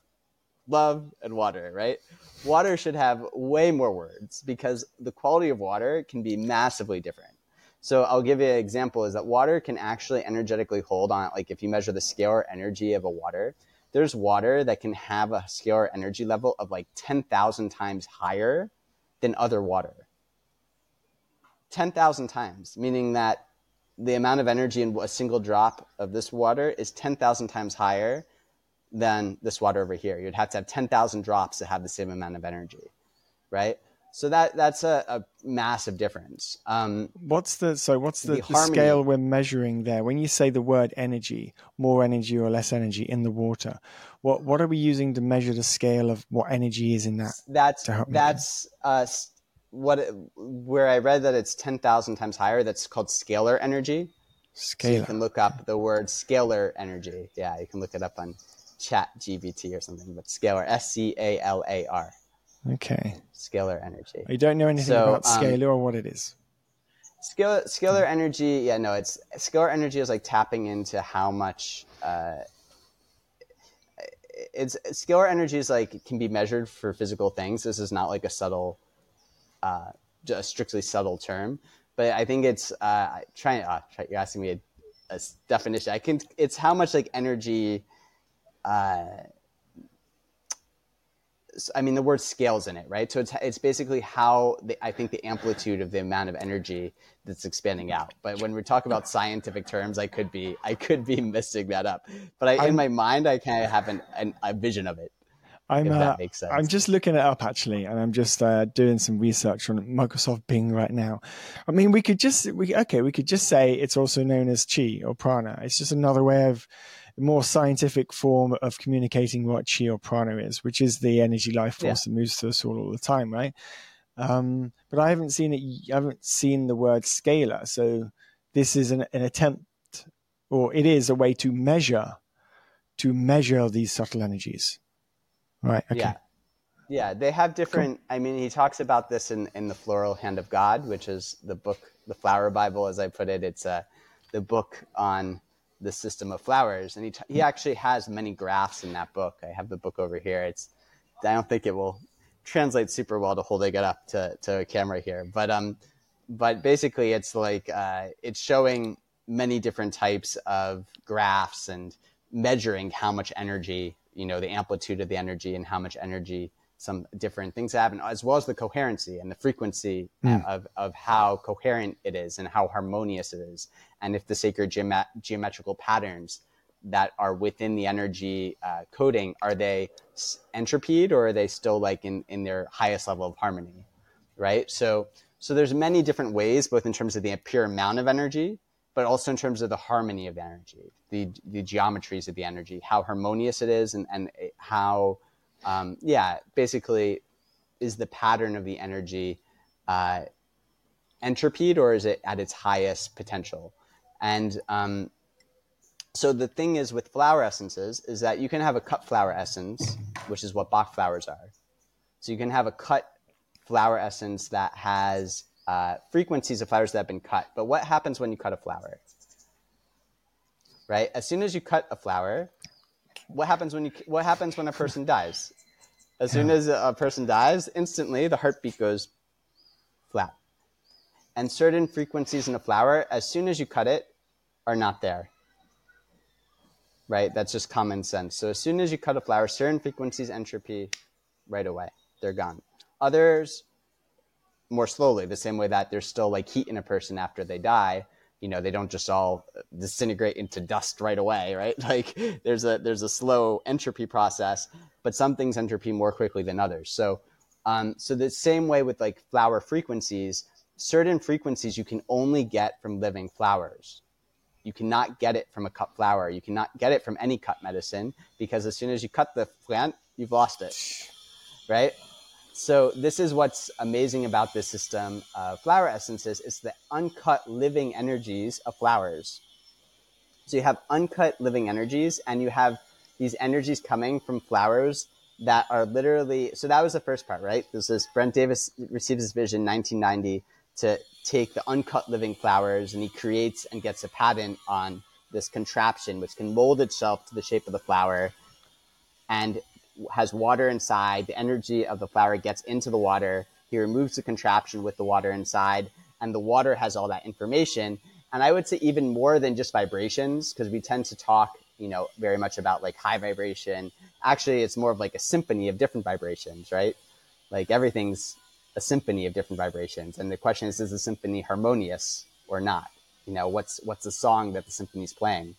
love and water, right? water should have way more words because the quality of water can be massively different. So I'll give you an example is that water can actually energetically hold on like if you measure the scalar energy of a water, there's water that can have a scalar energy level of like 10,000 times higher than other water. 10,000 times, meaning that the amount of energy in a single drop of this water is 10,000 times higher than this water over here. You'd have to have 10,000 drops to have the same amount of energy, right? So that that's a, a massive difference. Um, what's the so what's the, the, the scale we're measuring there? When you say the word energy, more energy or less energy in the water, what what are we using to measure the scale of what energy is in that? That's that's uh, what where I read that it's ten thousand times higher. That's called scalar energy. Scalar. So you can look up the word scalar energy. Yeah, you can look it up on Chat GPT or something, but scalar, S C A L A R. Okay. Scalar energy. I don't know anything So, about um, scalar or what it is. Scalar, scalar energy, yeah, no, it's scalar energy is like tapping into how much. Uh, it's scalar energy is like can be measured for physical things. This is not like a subtle, uh, a strictly subtle term, but I think it's uh, trying. Uh, try, you're asking me a definition. I can. It's how much like energy. Uh, I mean, the word scales in it, right? So it's it's basically how the, I think the amplitude of the amount of energy that's expanding out. But when we talk about scientific terms, I could be I could be messing that up. But I, in my mind, I kind of have an, an, a vision of it. I'm uh, makes sense. I'm just looking it up actually, and I'm just uh, doing some research on Microsoft Bing right now. I mean, we could just we okay, we could just say it's also known as chi or prana. It's just another way of more scientific form of communicating what chi or prana is, which is the energy life force that moves through us all all the time, right? Um, but I haven't seen it. I haven't seen the word scalar, so this is an, an attempt, or it is a way to measure, to measure these subtle energies. Right. Okay. Yeah. Yeah, they have different. I mean, he talks about this in, in the Floral Hand of God, which is the book, the Flower Bible, as I put it. It's a, the book on the system of flowers, and he t- he actually has many graphs in that book. I have the book over here. It's I don't think it will translate super well to holding it up to, to a camera here, but um, but basically it's like uh, it's showing many different types of graphs and measuring how much energy you know the amplitude of the energy and how much energy some different things happen as well as the coherency and the frequency Mm. of, of how coherent it is and how harmonious it is and if the sacred geomet- geometrical patterns that are within the energy uh, coding are they entropied or are they still like in, in their highest level of harmony right so so there's many different ways both in terms of the pure amount of energy but also in terms of the harmony of the energy the the geometries of the energy how harmonious it is and and how um, yeah basically is the pattern of the energy uh, entropied or is it at its highest potential and um, so the thing is with flower essences is that you can have a cut flower essence which is what bach flowers are so you can have a cut flower essence that has uh, frequencies of flowers that have been cut. But what happens when you cut a flower? Right? As soon as you cut a flower, what happens when you what happens when a person dies? As soon as a person dies, instantly the heartbeat goes flat. And certain frequencies in a flower, as soon as you cut it, are not there. Right? That's just common sense. So as soon as you cut a flower, certain frequencies entropy right away. They're gone. Others more slowly, the same way that there's still like heat in a person after they die. You know, they don't just all disintegrate into dust right away, right? *laughs* Like there's a there's a slow entropy process, but some things entropy more quickly than others. So, um, so the same way with like flower frequencies, certain frequencies you can only get from living flowers. You cannot get it from a cut flower. You cannot get it from any cut medicine because as soon as you cut the plant, you've lost it, right? So this is what's amazing about this system of flower essences is the uncut living energies of flowers. So you have uncut living energies and you have these energies coming from flowers that are literally so that was the first part, right? This is Brent Davis receives his vision in 1990 to take the uncut living flowers and he creates and gets a patent on this contraption which can mold itself to the shape of the flower and has water inside. The energy of the flower gets into the water. He removes the contraption with the water inside, and the water has all that information. And I would say even more than just vibrations, because we tend to talk, you know, very much about like high vibration. Actually, it's more of like a symphony of different vibrations, right? Like everything's a symphony of different vibrations. And the question is, is the symphony harmonious or not? You know, what's what's the song that the symphony's playing?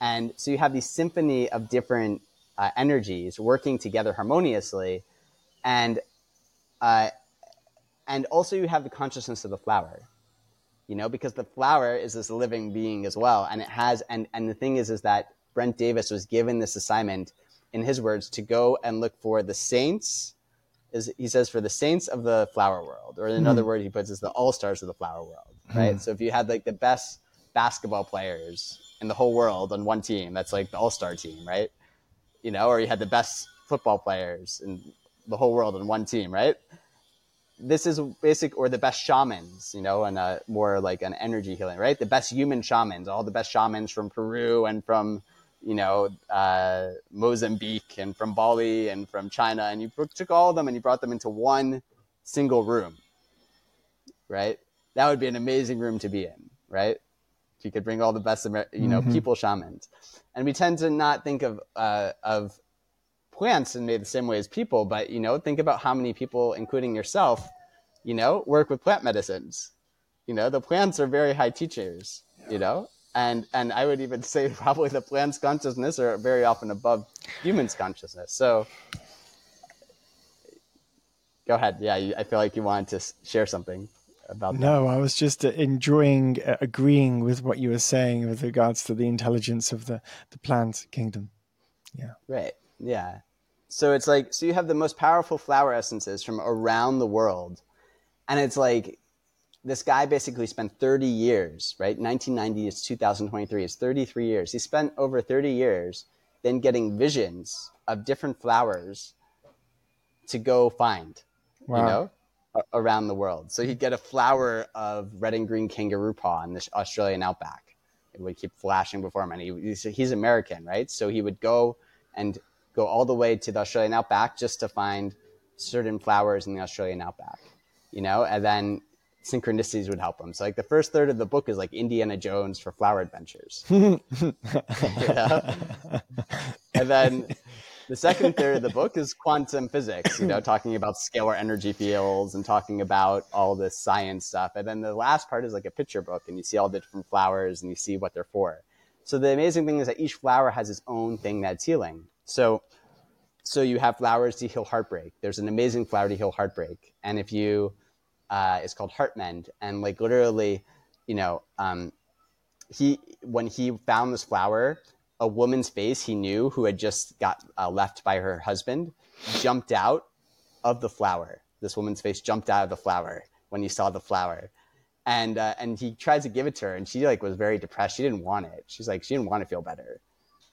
And so you have these symphony of different uh, energies working together harmoniously, and uh, and also you have the consciousness of the flower, you know, because the flower is this living being as well, and it has and and the thing is is that Brent Davis was given this assignment, in his words, to go and look for the saints. Is he says for the saints of the flower world, or in another word he puts is the all stars of the flower world, right? So if you had like the best basketball players in the whole world on one team, that's like the all star team, right? You know, or you had the best football players in the whole world in one team, right? This is basic, or the best shamans, you know, and uh, more like an energy healing, right? The best human shamans, all the best shamans from Peru and from, you know, uh, Mozambique and from Bali and from China, and you took all of them and you brought them into one single room, right? That would be an amazing room to be in, right? If you could bring all the best, you know, mm-hmm. people shamans, and we tend to not think of uh, of plants in the same way as people, but you know, think about how many people, including yourself, you know, work with plant medicines. You know, the plants are very high teachers. You know, and and I would even say *laughs* probably the plant's consciousness are very often above humans' consciousness. So, go ahead. Yeah, I feel like you wanted to share something about no, I was just uh, enjoying uh, agreeing with what you were saying with regards to the intelligence of the the plant kingdom. Yeah. Right. Yeah. So it's like so you have the most powerful flower essences from around the world, and it's like this guy basically spent 30 years, right? 1990 is 2023. It's 33 years. He spent over 30 years then getting visions of different flowers to go find. Wow. You know, around the world. So he'd get a flower of red and green kangaroo paw in the Australian outback. It would keep flashing before him. And he, he's, he's American, right? So he would go and go all the way to the Australian outback just to find certain flowers in the Australian outback, you know, and then synchronicities would help him. So like the first third of the book is like Indiana Jones for flower adventures. *laughs* *laughs* And then the second third of the *laughs* book is quantum physics, you know, *clears throat* talking about scalar energy fields and talking about all this science stuff. And then the last part is like a picture book and you see all the different flowers and you see what they're for. So the amazing thing is that each flower has its own thing that's healing. So so you have flowers to heal heartbreak. There's an amazing flower to heal heartbreak. And if you uh, it's called Heartmend. And like literally, you know, um, he when he found this flower, a woman's face he knew who had just got uh, left by her husband jumped out of the flower. This woman's face jumped out of the flower when he saw the flower. And uh, and he tried to give it to her, and she like was very depressed. She didn't want it. She's like she didn't want to feel better,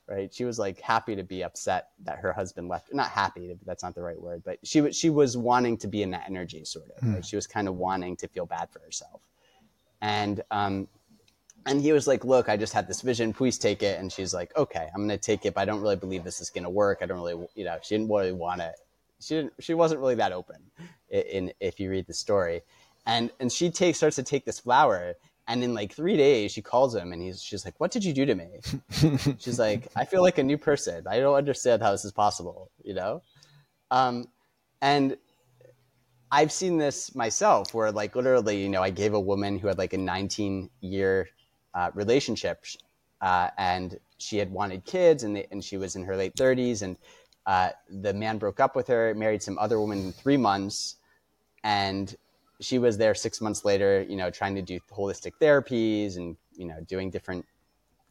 right? She was like happy to be upset that her husband left. Not happy, that's not the right word, but she was, she was wanting to be in that energy, sort of. Mm. Right? She was kind of wanting to feel bad for herself, and um, and he was like, "Look, I just had this vision. Please take it." And she's like, "Okay, I'm going to take it, but I don't really believe this is going to work. I don't really, you know, she didn't really want it. She didn't. She wasn't really that open. In, in if you read the story, and and she takes starts to take this flower, and in like three days, she calls him, and he's she's like, "What did you do to me?" *laughs* she's like, "I feel like a new person. I don't understand how this is possible." You know, um, and I've seen this myself where like literally, you know, I gave a woman who had like a 19 year uh, relationship, uh, and she had wanted kids, and they, and she was in her late thirties, and uh, the man broke up with her, married some other woman in three months, and she was there six months later, you know, trying to do holistic therapies and you know doing different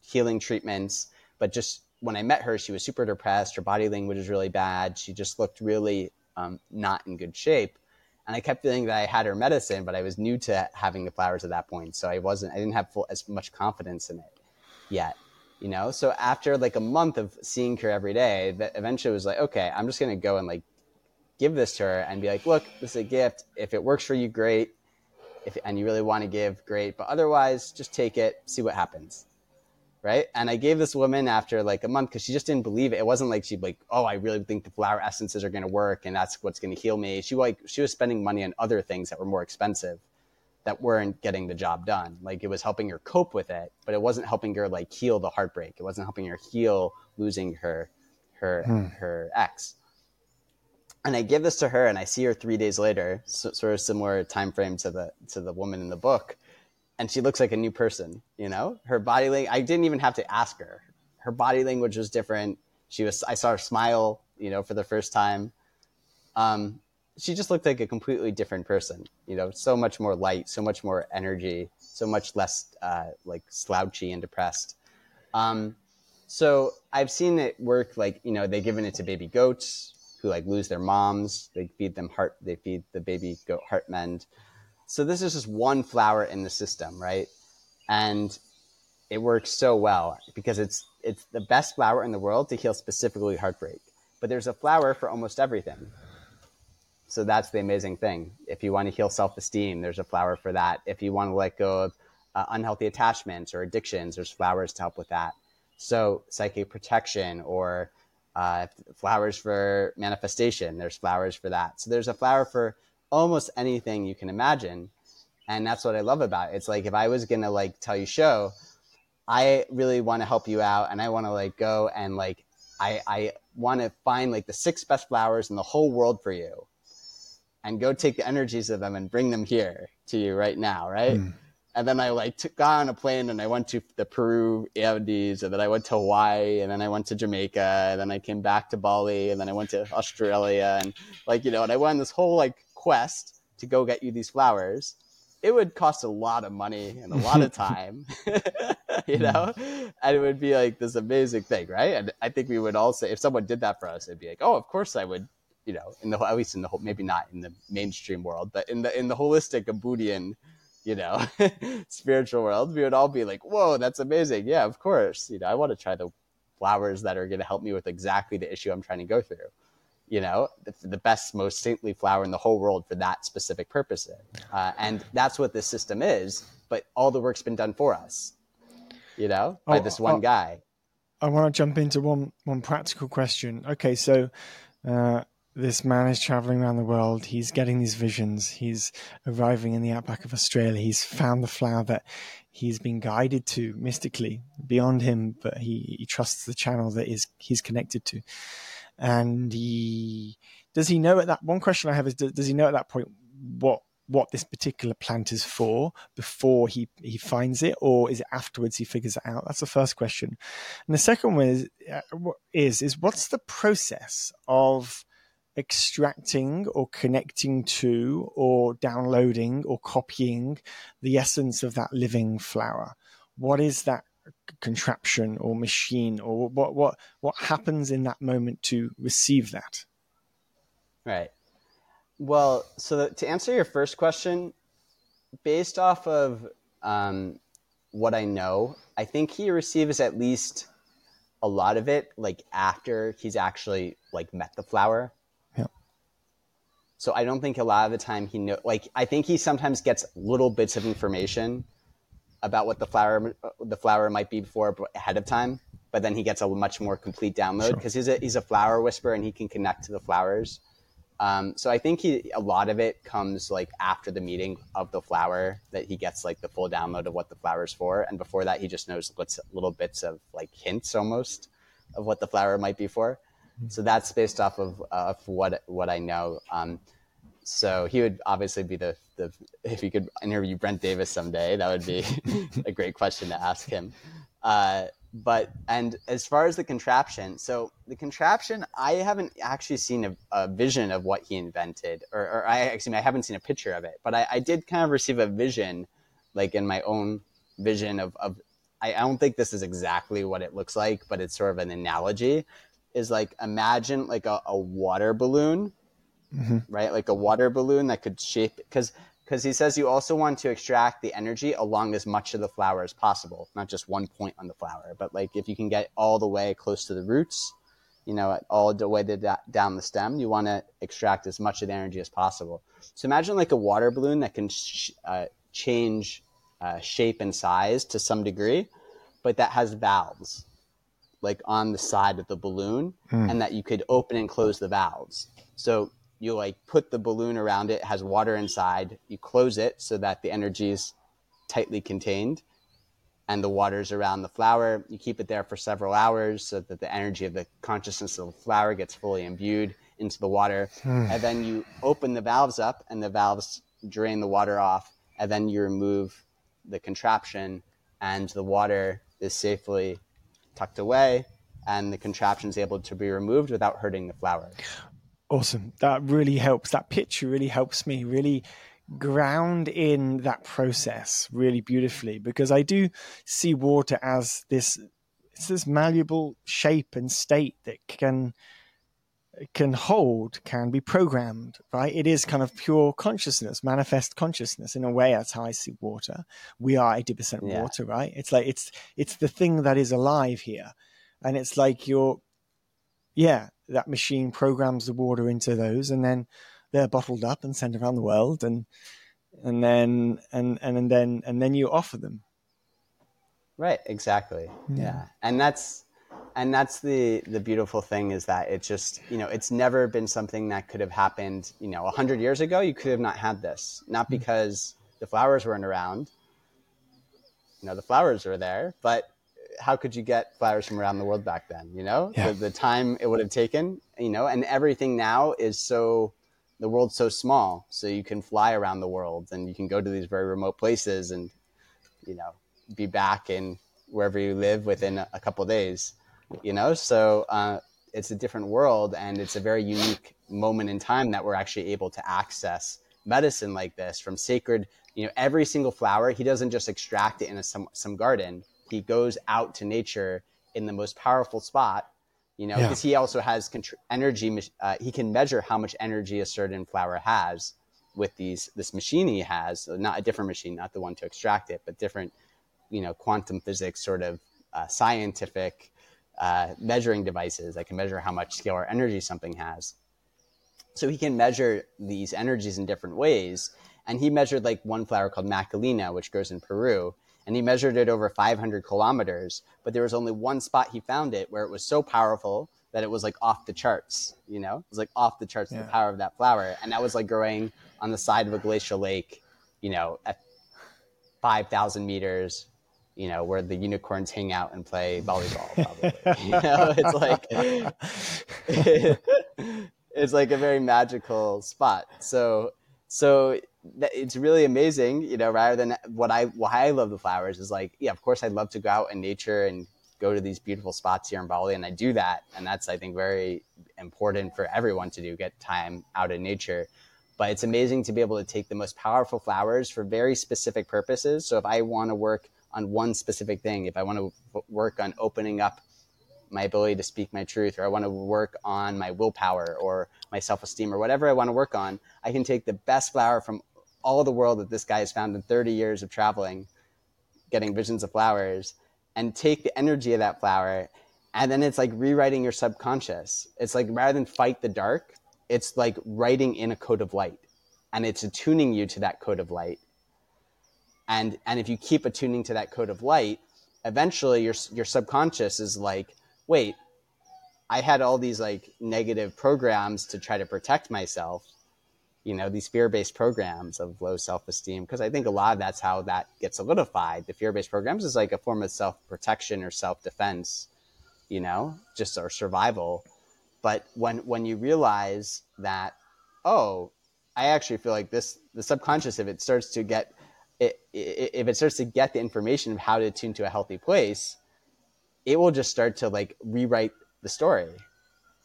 healing treatments, but just when I met her, she was super depressed. Her body language was really bad. She just looked really um, not in good shape and I kept feeling that I had her medicine, but I was new to having the flowers at that point, so I wasn't, I didn't have full, as much confidence in it yet, you know. So after like a month of seeing her every day, that eventually was like, okay, I'm just gonna go and like give this to her and be like, look, this is a gift. If it works for you, great. If and you really want to give, great. But otherwise, just take it, see what happens right? And I gave this woman after like a month because she just didn't believe it. It wasn't like she'd like, oh, I really think the flower essences are going to work and that's what's going to heal me. She like she was spending money on other things that were more expensive that weren't getting the job done. Like it was helping her cope with it, but it wasn't helping her like heal the heartbreak. It wasn't helping her heal losing her her hmm. her ex. And I give this to her, and I see her three days later, so, sort of similar time frame to the to the woman in the book and she looks like a new person. You know, her body language. I didn't even have to ask her. Her body language was different. She was. I saw her smile. You know, for the first time. Um, she just looked like a completely different person. You know, so much more light, so much more energy, so much less uh, like slouchy and depressed. Um, so I've seen it work. Like you know, they've given it to baby goats who like lose their moms. They feed them heart. They feed the baby goat Heartmend. So this is just one flower in the system, right? And it works so well because it's it's the best flower in the world to heal specifically heartbreak. But there's a flower for almost everything. So that's the amazing thing. If you want to heal self esteem, there's a flower for that. If you want to let go of uh, unhealthy attachments or addictions, there's flowers to help with that. So psychic protection or uh, flowers for manifestation, there's flowers for that. So there's a flower for almost anything you can imagine. And that's what I love about it. It's like if I was gonna like tell you show, I really want to help you out and I want to like go and like I I want to find like the six best flowers in the whole world for you and go take the energies of them and bring them here to you right now, right? Mm. And then I like took, got on a plane and I went to the Peru Andes and then I went to Hawaii and then I went to Jamaica and then I came back to Bali and then I went to Australia and like, you know, and I went on this whole like quest to go get you these flowers. It would cost a lot of money and a lot of *laughs* time, *laughs* you know, and it would be like this amazing thing, right? And I think we would all say, if someone did that for us, it'd be like, oh, of course I would you know, in the at least in the whole, maybe not in the mainstream world, but in the in the holistic Ubudian, you know, *laughs* spiritual world, we would all be like, "Whoa, that's amazing! Yeah, of course. You know, I want to try the flowers that are going to help me with exactly the issue I'm trying to go through. You know, the, the best, most saintly flower in the whole world for that specific purpose. Uh, and that's what this system is. But all the work's been done for us. You know, by oh, this one oh, guy. I want to jump into one one practical question. Okay, so uh, this man is traveling around the world. He's getting these visions. He's arriving in the outback of Australia. He's found the flower that he's been guided to mystically beyond him, but he, he trusts the channel that is he's connected to. And he does he know at that one question I have is does he know at that point what what this particular plant is for before he he finds it, or is it afterwards he figures it out? That's the first question. And the second one is uh, is is what's the process of extracting or connecting to or downloading or copying the essence of that living flower? What is that contraption or machine or what what what happens in that moment to receive that? Right. Well, so to answer your first question, based off of um, what I know, I think he receives at least a lot of it like after he's actually like met the flower yeah so I don't think a lot of the time he know like I think he sometimes gets little bits of information about what the flower the flower might be before ahead of time, but then he gets a much more complete download because sure. he's a he's a flower whisperer and he can connect to the flowers. Um, so I think he a lot of it comes like after the meeting of the flower that he gets like the full download of what the flower's for, and before that he just knows little bits of like hints almost of what the flower might be for. So that's based off of, uh, of what what I know. Um, so he would obviously be the, the if you could interview Brent Davis someday, that would be *laughs* a great question to ask him. Uh, but and as far as the contraption, so the contraption, I haven't actually seen a, a vision of what he invented, or, or I actually I haven't seen a picture of it, but I, I did kind of receive a vision, like in my own vision of, of I, I don't think this is exactly what it looks like, but it's sort of an analogy is like imagine like a, a water balloon, mm-hmm. right? Like a water balloon that could shape because because he says you also want to extract the energy along as much of the flower as possible, not just one point on the flower, but like if you can get all the way close to the roots, you know, all the way to down the stem, you want to extract as much of the energy as possible. So imagine like a water balloon that can sh- uh, change uh, shape and size to some degree, but that has valves like on the side of the balloon hmm. and that you could open and close the valves. So you like put the balloon around it, has water inside, you close it so that the energy is tightly contained and the water's around the flower. You keep it there for several hours so that the energy of the consciousness of the flower gets fully imbued into the water. Hmm. and then you open the valves up and the valves drain the water off. And then you remove the contraption and the water is safely tucked away and the contraption is able to be removed without hurting the flower. Awesome. That really helps. That picture really helps me really ground in that process really beautifully because I do see water as this it's this malleable shape and state that can can hold, can be programmed, right? It is kind of pure consciousness, manifest consciousness. In a way, that's how I see water. We are 80% yeah. water, right? It's like, it's, it's the thing that is alive here. And it's like you're, yeah, that machine programs the water into those. And then they're bottled up and sent around the world, and and then and and, and then and then you offer them. Right. Exactly. Yeah. yeah. And that's and that's the the beautiful thing is that it's just you know it's never been something that could have happened you know 100 years ago you could have not had this not mm. because the flowers weren't around you know the flowers were there but how could you get flowers from around the world back then you know? Yeah. the, the time it would have taken you know and everything now is so the world's so small so you can fly around the world and you can go to these very remote places and you know be back in wherever you live within a couple days you know? So uh, it's a different world and it's a very unique moment in time that we're actually able to access medicine like this from sacred you know every single flower. He doesn't just extract it in a, some some garden he goes out to nature in the most powerful spot you know because yeah. he also has energy uh, he can measure how much energy a certain flower has with these this machine he has not a different machine not the one to extract it but different you know quantum physics sort of uh, scientific uh, measuring devices that can measure how much scalar energy something has. So he can measure these energies in different ways. And he measured like one flower called Macalina, which grows in Peru. And he measured it over 500 kilometers, but there was only one spot he found it where it was so powerful that it was like off the charts, you know? It was like off the charts, yeah. the power of that flower. And that was like growing on the side of a glacial lake, you know, at 5,000 meters you know, where the unicorns hang out and play volleyball. Probably, *laughs* you know, it's like *laughs* it's like a very magical spot. So, so it's really amazing, you know. Rather than what I why I love the flowers is like, yeah, of course, I'd love to go out in nature and go to these beautiful spots here in Bali, and I do that, and that's I think very important for everyone to do. Get time out in nature. But it's amazing to be able to take the most powerful flowers for very specific purposes. So if I want to work on one specific thing, if I want to work on opening up my ability to speak my truth, or I want to work on my willpower or my self esteem, or whatever I want to work on, I can take the best flower from all the world that this guy has found in 30 years of traveling, getting visions of flowers, and take the energy of that flower. And then it's like rewriting your subconscious. It's like rather than fight the dark, it's like writing in a code of light. And it's attuning you to that code of light and and if you keep attuning to that code of light eventually your your subconscious is like wait i had all these like negative programs to try to protect myself you know these fear-based programs of low self-esteem because i think a lot of that's how that gets solidified the fear-based programs is like a form of self-protection or self-defense you know just our survival but when when you realize that oh i actually feel like this the subconscious if it starts to get it, it, if it starts to get the information of how to tune to a healthy place, it will just start to like rewrite the story.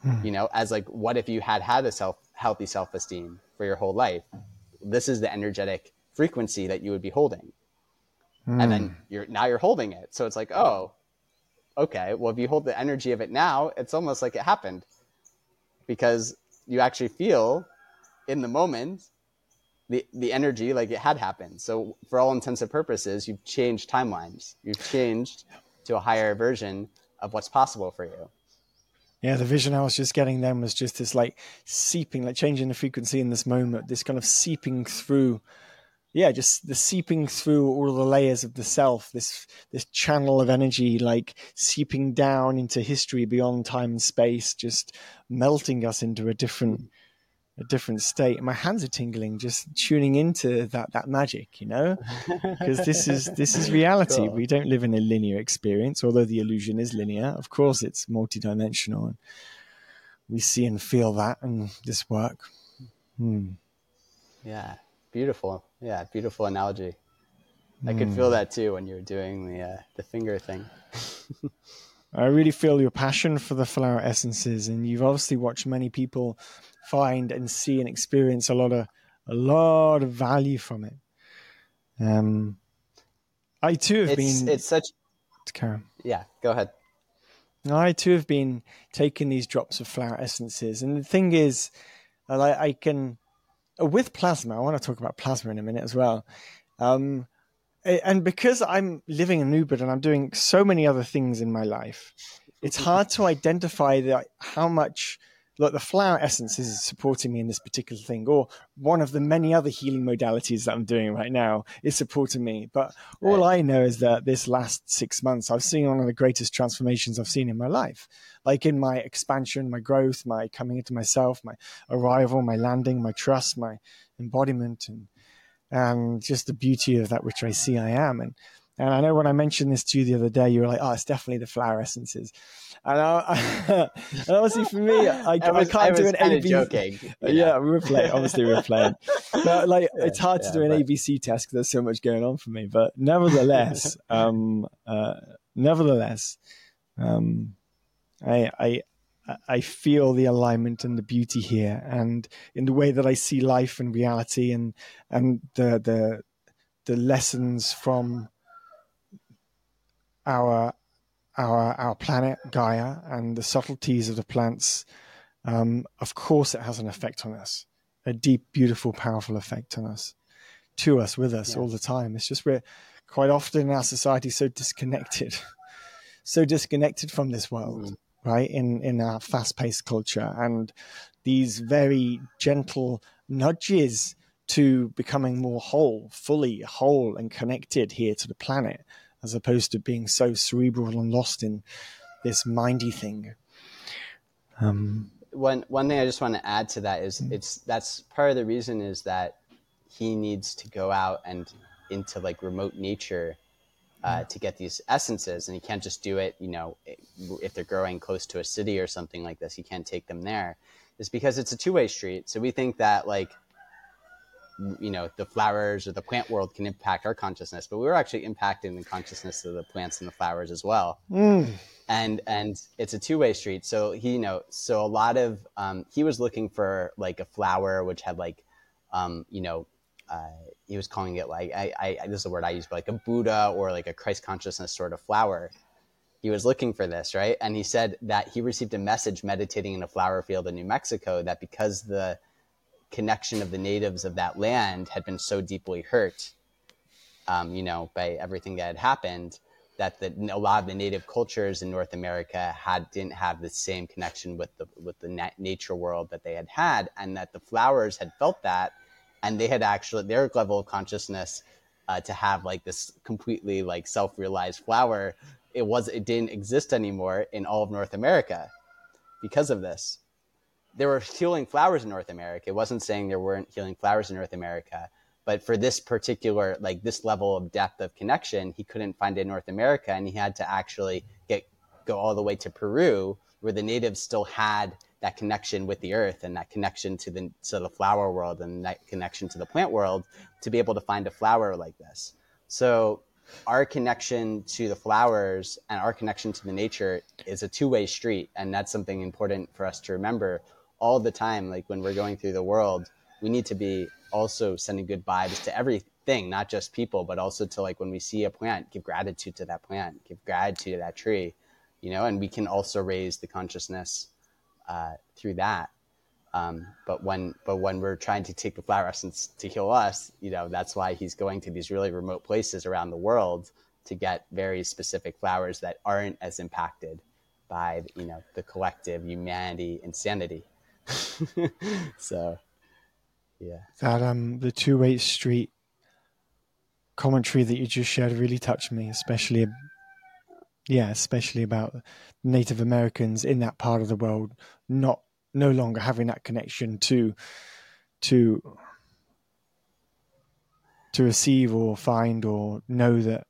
Hmm. You know, as like, what if you had had a self healthy self esteem for your whole life? This is the energetic frequency that you would be holding, hmm. and then you're now you're holding it. So it's like, oh, okay. Well, if you hold the energy of it now, it's almost like it happened because you actually feel in the moment the, the energy like it had happened. So for all intents and purposes, you've changed timelines. You've changed to a higher version of what's possible for you. Yeah, the vision I was just getting then was just this like seeping, like changing the frequency in this moment, this kind of seeping through. Yeah, just the seeping through all the layers of the self, this this channel of energy, like seeping down into history beyond time and space, just melting us into a different a different state. My hands are tingling just tuning into that that magic, you know, *laughs* because this is this is reality. Cool. We don't live in a linear experience, although the illusion is linear. Of course, it's multidimensional, and we see and feel that in this work. Hmm. Yeah, beautiful. Yeah, beautiful analogy. I could feel hmm. that too when you were doing the uh, the finger thing. *laughs* I really feel your passion for the flower essences, and you've obviously watched many people find and see and experience a lot of a lot of value from it. Um, I too have it's, been. It's such. Karen. Yeah, go ahead. I too have been taking these drops of flower essences, and the thing is, I, I can with plasma. I want to talk about plasma in a minute as well. Um, and because I'm living in Ubud and I'm doing so many other things in my life, it's hard to identify the, how much like the flower essence is supporting me in this particular thing, or one of the many other healing modalities that I'm doing right now is supporting me. But all right. I know is that this last six months, I've seen one of the greatest transformations I've seen in my life, like in my expansion, my growth, my coming into myself, my arrival, my landing, my trust, my embodiment, and and just the beauty of that which I see I am. And and I know when I mentioned this to you the other day, you were like, "Oh, it's definitely the flower essences." And, I, *laughs* and obviously for me, I, I, was, I can't I do an ABC. Joking, yeah, we were playing. Obviously, we were playing. *laughs* But like, yeah, it's hard to do an but... ABC test because there's so much going on for me. But nevertheless, *laughs* um, uh, nevertheless, um, I, I I feel the alignment and the beauty here, and in the way that I see life and reality, and and the the the lessons from our our our planet Gaia and the subtleties of the plants, um, of course, it has an effect on us. A deep, beautiful, powerful effect on us, to us, with us all the time. It's just we're quite often in our society so disconnected, *laughs* so disconnected from this world, mm. right? In in our fast-paced culture and these very gentle nudges to becoming more whole, fully whole and connected here to the planet as opposed to being so cerebral and lost in this mindy thing. Um, one one thing I just want to add to that is it's that's part of the reason is that he needs to go out and into like remote nature uh, to get these essences, and he can't just do it. You know, if they're growing close to a city or something like this, he can't take them there. Is because it's a two way street. So we think that like you know the flowers or the plant world can impact our consciousness but we were actually impacting the consciousness of the plants and the flowers as well. Mm. and and it's a two-way street. So he you know so a lot of um, he was looking for like a flower which had like um, you know uh, he was calling it like I, I this is a word I use but like a Buddha or like a Christ consciousness sort of flower. He was looking for this right? And he said that he received a message meditating in a flower field in New Mexico that because the connection of the natives of that land had been so deeply hurt, um, you know, by everything that had happened, that the, a lot of the native cultures in North America had didn't have the same connection with the with the nat- nature world that they had had, and that the flowers had felt that, and they had actually their level of consciousness uh, to have like this completely like self realized flower, it was it didn't exist anymore in all of North America because of this there were healing flowers in North America. It wasn't saying there weren't healing flowers in North America, but for this particular, like this level of depth of connection, he couldn't find it in North America, and he had to actually get go all the way to Peru, where the natives still had that connection with the earth and that connection to the to the flower world and that connection to the plant world to be able to find a flower like this. So our connection to the flowers and our connection to the nature is a two-way street and that's something important for us to remember all the time like when we're going through the world we need to be also sending good vibes to everything not just people but also to like when we see a plant give gratitude to that plant give gratitude to that tree you know and we can also raise the consciousness uh, through that. Um, but when but when we're trying to take the flower essence to heal us you know that's why he's going to these really remote places around the world to get very specific flowers that aren't as impacted by you know the collective humanity insanity *laughs* so, yeah. That um, the two way street commentary that you just shared really touched me, especially, yeah, especially about Native Americans in that part of the world not no longer having that connection to to to receive or find or know that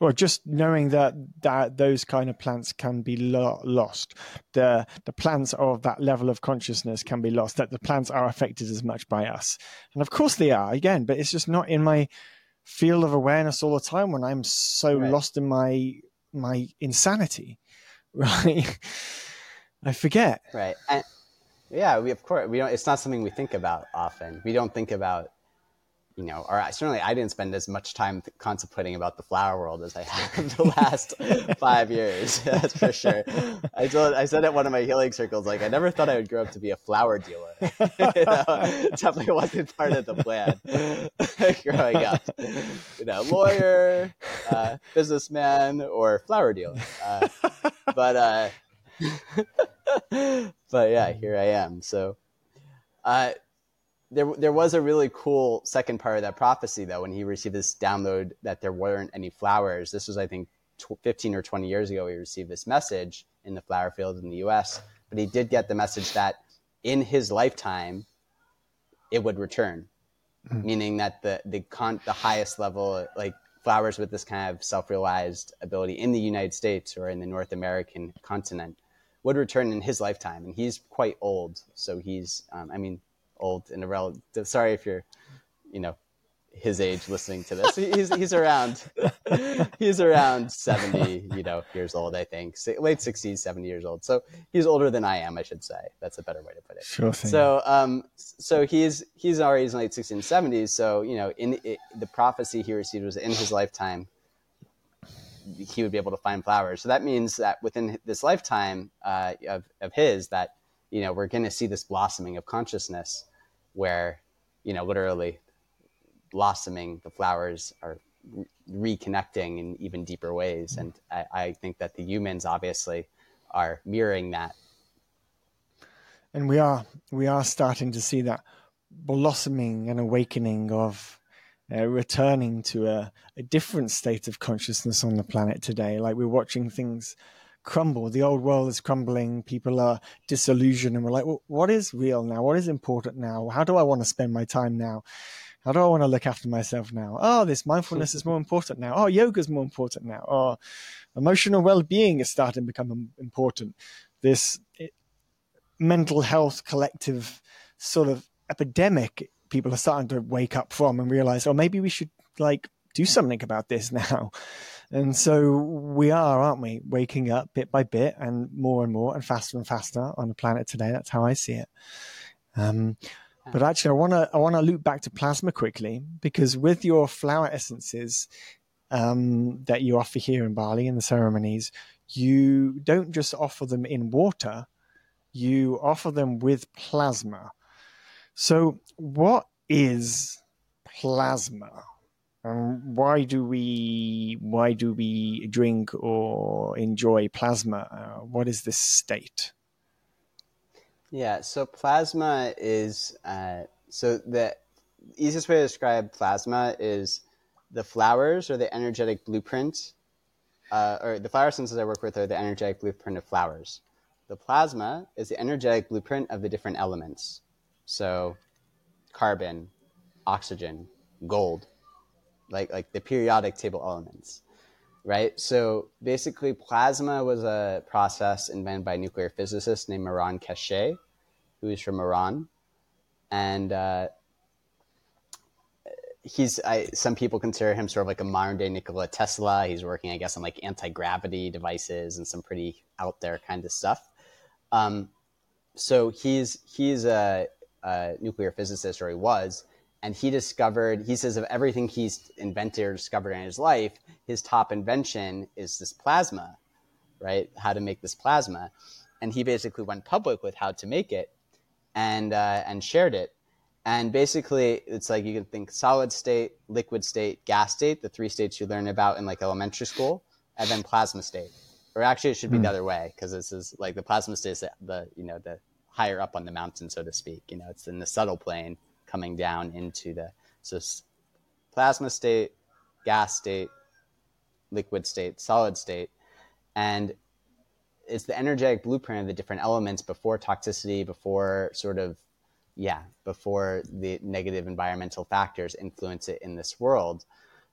or just knowing that that those kind of plants can be lo- lost. The the plants of that level of consciousness can be lost that the plants are affected as much by us. And of course they are again but it's just not in my field of awareness all the time when i'm so right. lost in my my insanity *laughs* right? I forget. Right. And yeah we of course we don't it's not something we think about often. We don't think about you know, or certainly I didn't spend as much time contemplating about the flower world as I have *laughs* the last *laughs* five years. *laughs* That's for sure. I told, I said at one of my healing circles, like I never thought I would grow up to be a flower dealer. you know, definitely wasn't part of the plan growing up. You know, lawyer, uh, businessman, or flower dealer. Uh, but uh, but yeah, here I am. So, uh, there there was a really cool second part of that prophecy though when he received this download that there weren't any flowers. This was I think 15 or 20 years ago. He received this message in the flower field in the U.S. But he did get the message that in his lifetime it would return, mm-hmm. meaning that the the con- the highest level like flowers with this kind of self-realized ability in the United States or in the North American continent would return in his lifetime. And he's quite old, so he's um, I mean old in a relative. Sorry if you're, you know, his age listening to this. He's he's around *laughs* he's around seventy, you know, years old. I think late sixties, seventy years old. So he's older than I am, I should say. That's a better way to put it. Sure thing. So um, so he's he's already in late sixties and seventies. So you know, in it, the prophecy he received was in his lifetime. He would be able to find flowers. So that means that within this lifetime uh, of of his, that you know, we're going to see this blossoming of consciousness where, you know, literally blossoming, the flowers are re- reconnecting in even deeper ways. And I, I think that the humans obviously are mirroring that. And we are, we are starting to see that blossoming and awakening of uh, returning to a, a, different state of consciousness on the planet today. Like we're watching things crumble. The old world is crumbling. People are disillusioned, and we're like, well, what is real now? What is important now? How do I want to spend my time now? How do I want to look after myself now? Oh, this mindfulness is more important now. Oh, yoga is more important now. Oh, emotional well-being is starting to become important. This it, mental health collective sort of epidemic people are starting to wake up from and realize, oh, maybe we should like do something about this *laughs* now. And so we are, aren't we, waking up bit by bit and more and more and faster and faster on the planet today. That's how I see it. Um, but actually, I want to I want to loop back to plasma quickly because with your flower essences um, that you offer here in Bali in the ceremonies, you don't just offer them in water, you offer them with plasma. So, what is plasma? Um, why do we why do we drink or enjoy plasma? Uh, what is this state? Yeah, so plasma is uh, so the easiest way to describe plasma is the flowers or the energetic blueprint, uh, or the flower essences I work with are the energetic blueprint of flowers. The plasma is the energetic blueprint of the different elements. So, carbon, oxygen, gold, like like the periodic table elements, right? So basically, plasma was a process invented by a nuclear physicist named Mehran Keshe, who is from Iran, and uh, he's I, some people consider him sort of like a modern day Nikola Tesla. He's working, I guess, on like anti gravity devices and some pretty out there kind of stuff. Um, so he's he's a, a nuclear physicist, or he was and he discovered he says of everything he's invented or discovered in his life his top invention is this plasma right? How to make this plasma. And he basically went public with how to make it and uh, and shared it. And basically it's like you can think solid state liquid state gas state the three states you learn about in like elementary school and then plasma state. Or actually it should be mm. the other way because this is like the plasma state is the you know the higher up on the mountain so to speak. You know it's in the subtle plane coming down into the so plasma state, gas state, liquid state, solid state, and it's the energetic blueprint of the different elements before toxicity, before sort of yeah, before the negative environmental factors influence it in this world.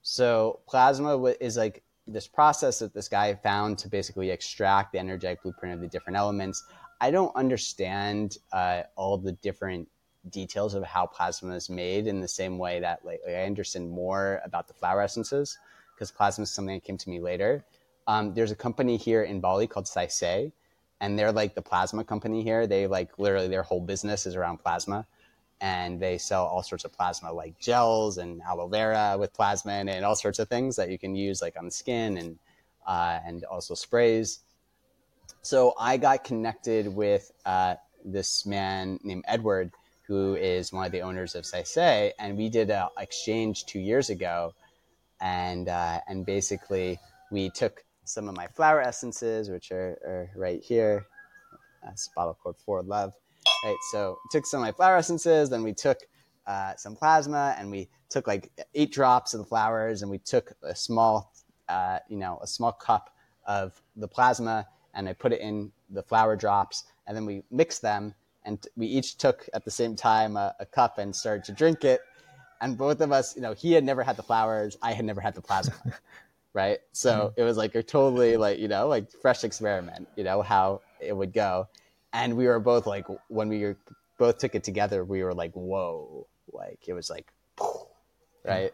So plasma is like this process that this guy found to basically extract the energetic blueprint of the different elements. I don't understand uh, all the different details of how plasma is made in the same way that like, I understand more about the flower essences because plasma is something that came to me later. Um, there's a company here in Bali called Saisei, and they're like the plasma company here. They like literally their whole business is around plasma, and they sell all sorts of plasma like gels and aloe vera with plasma and, and all sorts of things that you can use like on the skin and uh, and also sprays. So I got connected with uh, this man named Edward who is one of the owners of Saisei, and we did an exchange two years ago, and uh, and basically we took some of my flower essences, which are, are right here, That's bottle called For Love. Right. So took some of my flower essences, then we took uh, some plasma, and we took like eight drops of the flowers, and we took a small, uh, you know, a small cup of the plasma, and I put it in the flower drops, and then we mixed them, and we each took at the same time a, a cup and started to drink it, and both of us, you know, he had never had the flowers, I had never had the plasma. *laughs* right? So mm-hmm. it was like a totally like you know like fresh experiment, you know how it would go, and we were both like when we were, both took it together, we were like whoa, like it was like, right?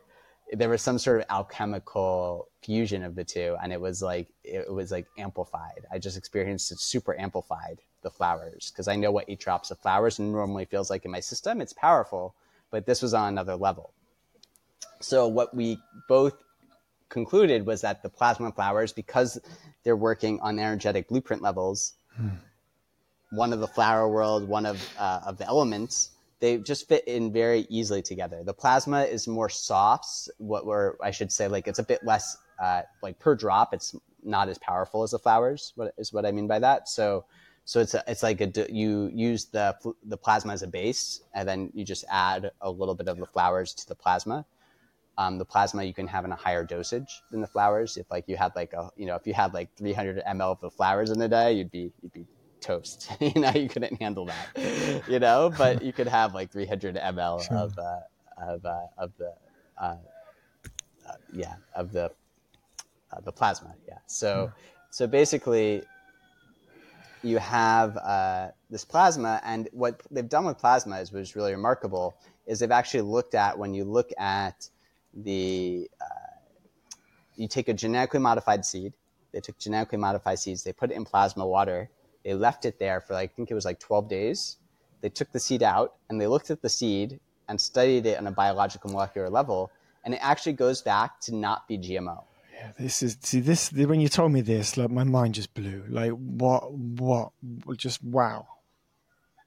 There was some sort of alchemical fusion of the two, and it was like it was like amplified. I just experienced it super amplified the flowers because I know what eight drops of flowers normally feels like in my system. It's powerful, but this was on another level. So what we both concluded was that the plasma flowers, because they're working on energetic blueprint levels, hmm. one of the flower world, one of uh, of the elements, they just fit in very easily together. The plasma is more soft, what were I should say, like it's a bit less uh, like per drop. It's not as powerful as the flowers. What is what I mean by that? So. So it's a, it's like a you use the the plasma as a base, and then you just add a little bit of the flowers to the plasma. Um, the plasma you can have in a higher dosage than the flowers. If like you had like a you know if you had like 300 ml of the flowers in a day, you'd be you'd be toast. *laughs* you know you couldn't handle that. you know, but you could have like 300 ml sure. of uh, of uh, of the uh, uh yeah of the uh, the plasma. Yeah. So yeah. so basically you have uh, this plasma, and what they've done with plasma is was really remarkable. Is they've actually looked at when you look at the uh, you take a genetically modified seed. They took genetically modified seeds. They put it in plasma water. They left it there for like, I think it was like 12 days. They took the seed out and they looked at the seed and studied it on a biological molecular level, and it actually goes back to not be GMO. Yeah, this is see this when you told me this, like my mind just blew. Like what, what, just wow,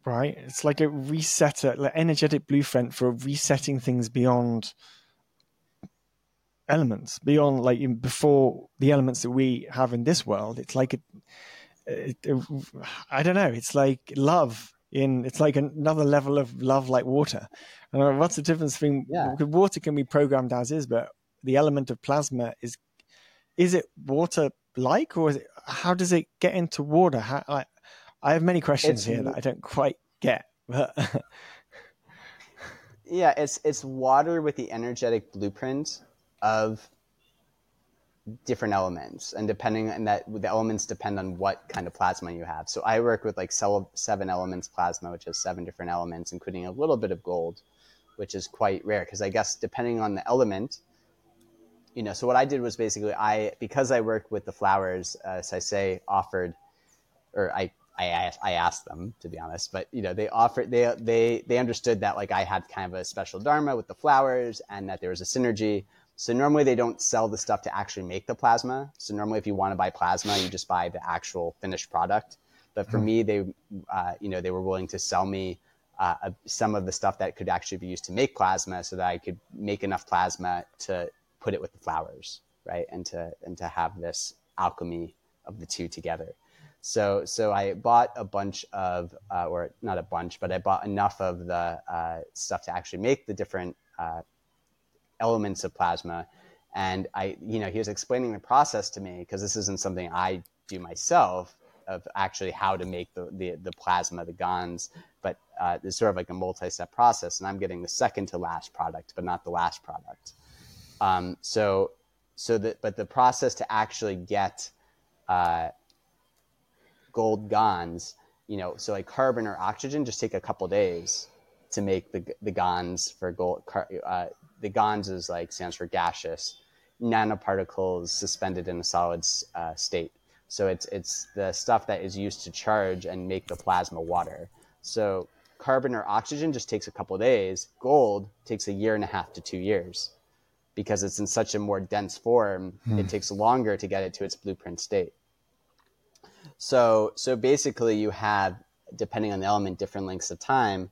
right? It's like a resetter, like energetic blueprint for resetting things beyond elements beyond like before the elements that we have in this world it's like a, I don't know it's like love in it's like another level of love like water And uh, what's the difference between yeah. water can be programmed as is but the element of plasma is is it water like or is it, how does it get into water? How, I, I have many questions it's, here that I don't quite get but *laughs* yeah it's it's water with the energetic blueprint of different elements and depending on that the elements depend on what kind of plasma you have. So i work with like seven elements plasma which has seven different elements including a little bit of gold which is quite rare because i guess depending on the element you know so what i did was basically i because i worked with the flowers uh, as i say offered or i I, I asked them to be honest, but you know they offered they they they understood that like I had kind of a special dharma with the flowers and that there was a synergy. So normally they don't sell the stuff to actually make the plasma. So normally if you want to buy plasma, you just buy the actual finished product. But for mm-hmm. me, they, uh, you know, they were willing to sell me uh, some of the stuff that could actually be used to make plasma, so that I could make enough plasma to put it with the flowers, right, and to and to have this alchemy of the two together. So so I bought a bunch of, uh, or not a bunch, but I bought enough of the uh, stuff to actually make the different uh, elements of plasma. And I, you know, he was explaining the process to me because this isn't something I do myself of actually how to make the, the, the plasma, the GANs, but uh, it's sort of like a multi-step process. And I'm getting the second to last product, but not the last product. Um, so, so that, but the process to actually get uh, gold GANs, you know, so like carbon or oxygen just take a couple days to make the, the GANs for gold, uh, the GANs is like stands for gaseous nanoparticles suspended in a solid uh, state. So it's it's the stuff that is used to charge and make the plasma water. So carbon or oxygen just takes a couple days. Gold takes a year and a half to two years because it's in such a more dense form. Hmm. It takes longer to get it to its blueprint state. So so basically, you have depending on the element different lengths of time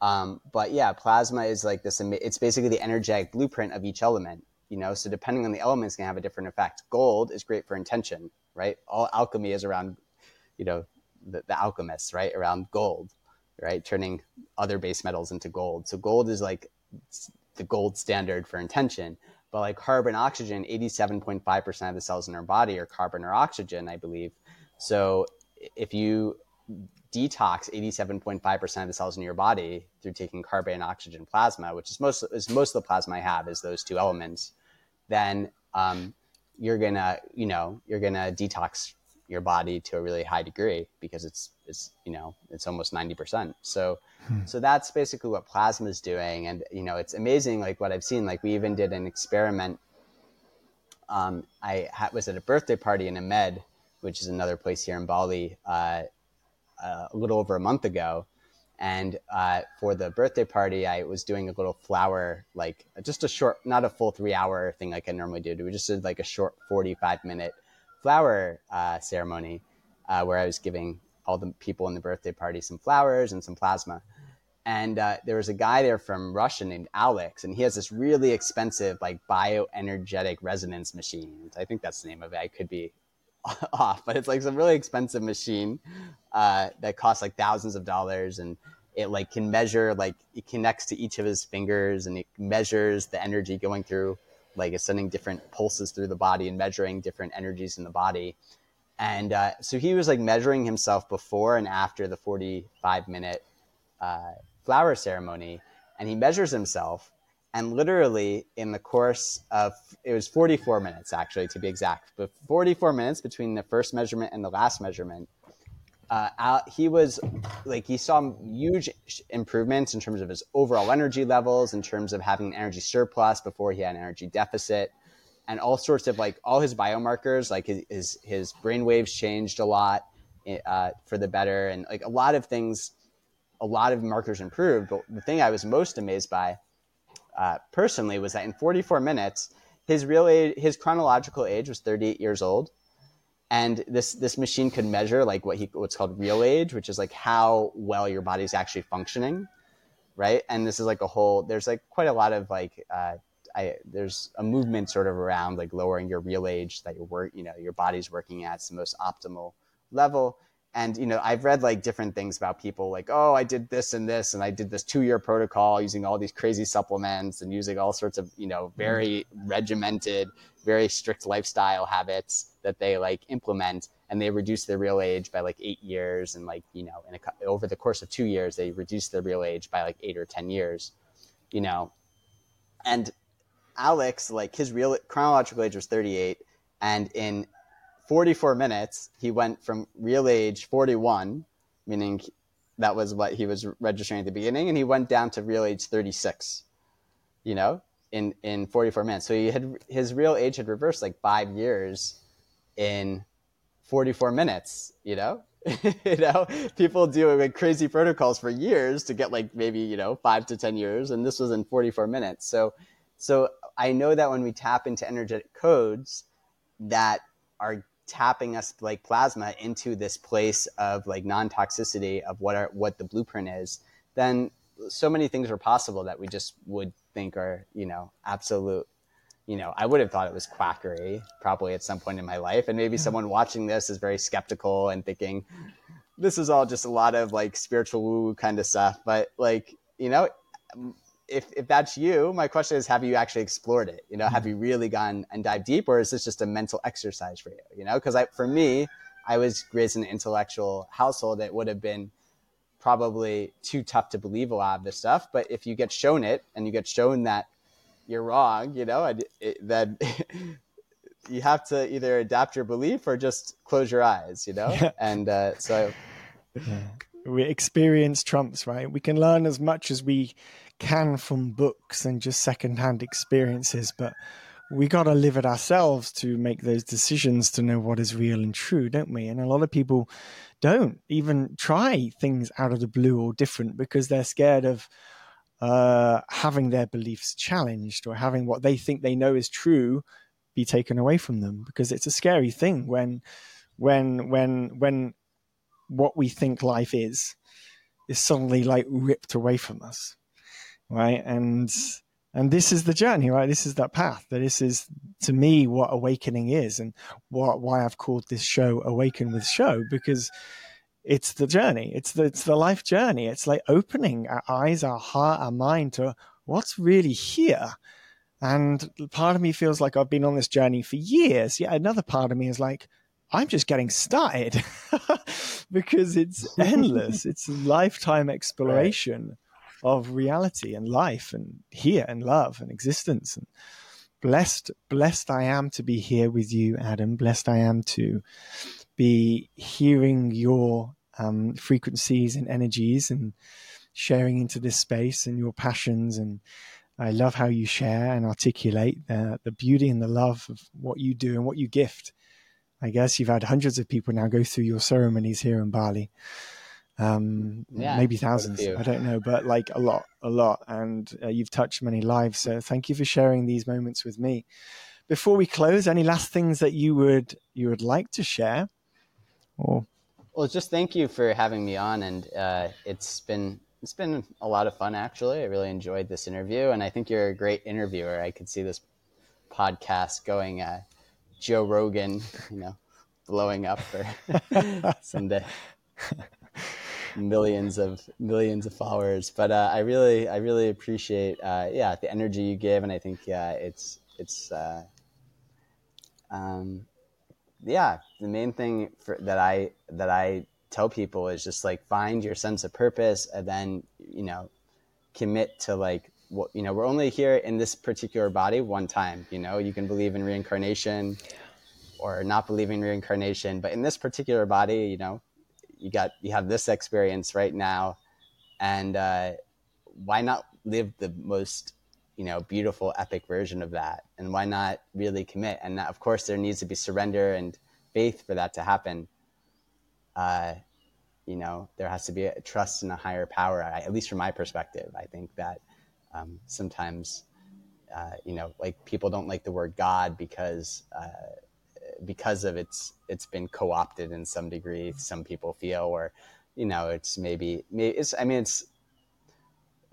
um, but yeah, plasma is like this. It's basically the energetic blueprint of each element. You know, so depending on the elements, can have a different effect. Gold is great for intention, right? All alchemy is around, you know, the, the alchemists, right, around gold, right, turning other base metals into gold. So gold is like the gold standard for intention. But like carbon, oxygen, 87.5% of the cells in our body are carbon or oxygen, I believe. So if you detox 87.5% of the cells in your body through taking carbon and oxygen plasma, which is most is most of the plasma I have is those two elements, then um, you're gonna you know you're gonna detox your body to a really high degree because it's it's you know it's almost 90% so hmm. so that's basically what plasma is doing. And you know it's amazing like what i've seen. Like we even did an experiment um, i ha- was at a birthday party in Amed which is another place here in bali uh, uh, a little over a month ago. And uh, for the birthday party i was doing a little flower like just a short not a full three hour thing like i normally do. We just did like a short 45 minute flower uh, ceremony uh, where I was giving all the people in the birthday party some flowers and some plasma. And uh, there was a guy there from Russia named Alex, and he has this really expensive like bioenergetic resonance machine. I think that's the name of it. I could be *laughs* off, but it's like some really expensive machine uh, that costs like thousands of dollars, and it like can measure like it connects to each of his fingers, and it measures the energy going through like it's sending different pulses through the body and measuring different energies in the body. And uh, so he was like measuring himself before and after the 45 minute uh, flower ceremony. And he measures himself. And literally, in the course of it was 44 minutes, actually, to be exact, but 44 minutes between the first measurement and the last measurement, uh, he was like he saw huge improvements in terms of his overall energy levels, in terms of having an energy surplus before he had an energy deficit, and all sorts of like all his biomarkers, like his his, his brain waves changed a lot uh, for the better, and like a lot of things, a lot of markers improved. But the thing I was most amazed by, uh, personally, was that in 44 minutes, his real age, his chronological age was 38 years old and this this machine could measure like what he what's called real age which is like how well your body's actually functioning right? And this is like a whole there's like quite a lot of like uh, I, there's a movement sort of around like lowering your real age that your work you know your body's working at the most optimal level and you know i've read like different things about people like oh i did this and this and i did this two year protocol using all these crazy supplements and using all sorts of you know mm. very regimented very strict lifestyle habits that they like implement and they reduce their real age by like eight years and like you know in a, over the course of two years they reduce their real age by like eight or ten years you know? And alex like his real chronological age was 38 and in 44 minutes, he went from real age 41, meaning that was what he was registering at the beginning, and he went down to real age 36, you know, in, in 44 minutes. So he had his real age had reversed like five years in 44 minutes, you know? *laughs* you know, people do like crazy protocols for years to get like maybe, you know, five to 10 years, and this was in 44 minutes. So, so I know that when we tap into energetic codes that are tapping us like plasma into this place of like non-toxicity of what our what the blueprint is then so many things are possible that we just would think are you know absolute you know i would have thought it was quackery probably at some point in my life and maybe hmm. someone watching this is very skeptical and thinking this is all just a lot of like spiritual woo kind of stuff but like you know if, if that's you, my question is, have you actually explored it? You know, have you really gone and dived deep or is this just a mental exercise for you? You know, because I, for me, I was raised in an intellectual household that would have been probably too tough to believe a lot of this stuff. But if you get shown it and you get shown that you're wrong, you know, it, it, then *laughs* you have to either adapt your belief or just close your eyes, you know? Yeah. And uh, so. Yeah. We experience trumps, right? We can learn as much as we can from books and just secondhand experiences, but we got to live it ourselves to make those decisions to know what is real and true, don't we? And a lot of people don't even try things out of the blue or different because they're scared of uh, having their beliefs challenged or having what they think they know is true be taken away from them because it's a scary thing when when when when what we think life is is suddenly like ripped away from us right? And and this is the journey, right? This is that path. That this is to me what awakening is, and what why I've called this show "Awaken with Show" because it's the journey. It's the it's the life journey. It's like opening our eyes, our heart, our mind to what's really here. And part of me feels like I've been on this journey for years. Yet another part of me is like, I'm just getting started *laughs* because it's *laughs* endless. it's a lifetime exploration right. Of reality and life and here and love and existence. And blessed, blessed I am to be here with you, Adam. Blessed I am to be hearing your um, frequencies and energies and sharing into this space and your passions and I love how you share and articulate the, the beauty and the love of what you do and what you gift. I guess you've had hundreds of people now go through your ceremonies here in Bali. Um, yeah, maybe thousands. I don't know, but like a lot, a lot. And uh, you've touched many lives. So thank you for sharing these moments with me. Before we close, any last things that you would you would like to share? Or well, just thank you for having me on, and uh, it's been it's been a lot of fun, actually. I really enjoyed this interview, and I think you're a great interviewer. I could see this podcast going uh, Joe Rogan, *laughs* you know, blowing up for *laughs* someday. *laughs* millions of millions of followers. But uh, i really i really appreciate uh, yeah the energy you give. And i think yeah it's it's uh, um, yeah the main thing for, that i that i tell people is just like find your sense of purpose and then you know commit to like what you know we're only here in this particular body one time you know? You can believe in reincarnation or not believe in reincarnation but in this particular body you know you got you have this experience right now. And uh, why not live the most you know beautiful epic version of that? And why not really commit? And of course there needs to be surrender and faith for that to happen. Uh, you know, there has to be a trust in a higher power. I, at least from my perspective, I think that um, sometimes, uh, you know, like people don't like the word God because uh, because of its it's been co-opted in some degree. Some people feel, or you know, it's maybe, maybe it's. I mean, it's.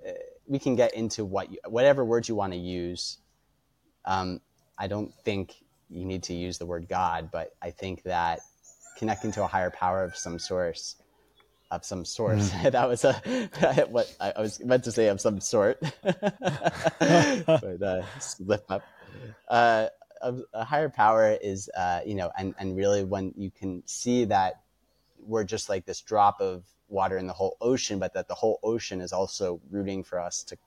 Uh, we can get into what you, whatever words you want to use. Um, I don't think you need to use the word God, but I think that connecting to a higher power of some source of some sort. Mm. *laughs* that was a *laughs* what I, was meant to say of some sort, *laughs* but uh, slip up. Uh, a, a, higher power is, uh, you know, and and really when you can see that we're just like this drop of water in the whole ocean, but that the whole ocean is also rooting for us to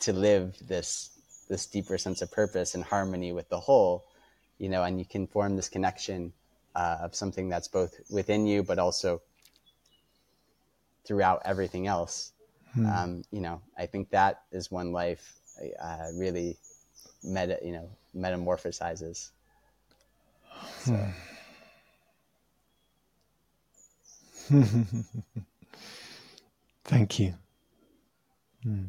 to live this this deeper sense of purpose and harmony with the whole, you know, and you can form this connection uh, of something that's both within you, but also throughout everything else. Hmm. Um, you know, I think that is when life uh, really meta, you know, metamorphosizes. So. *laughs* Thank you. Hmm.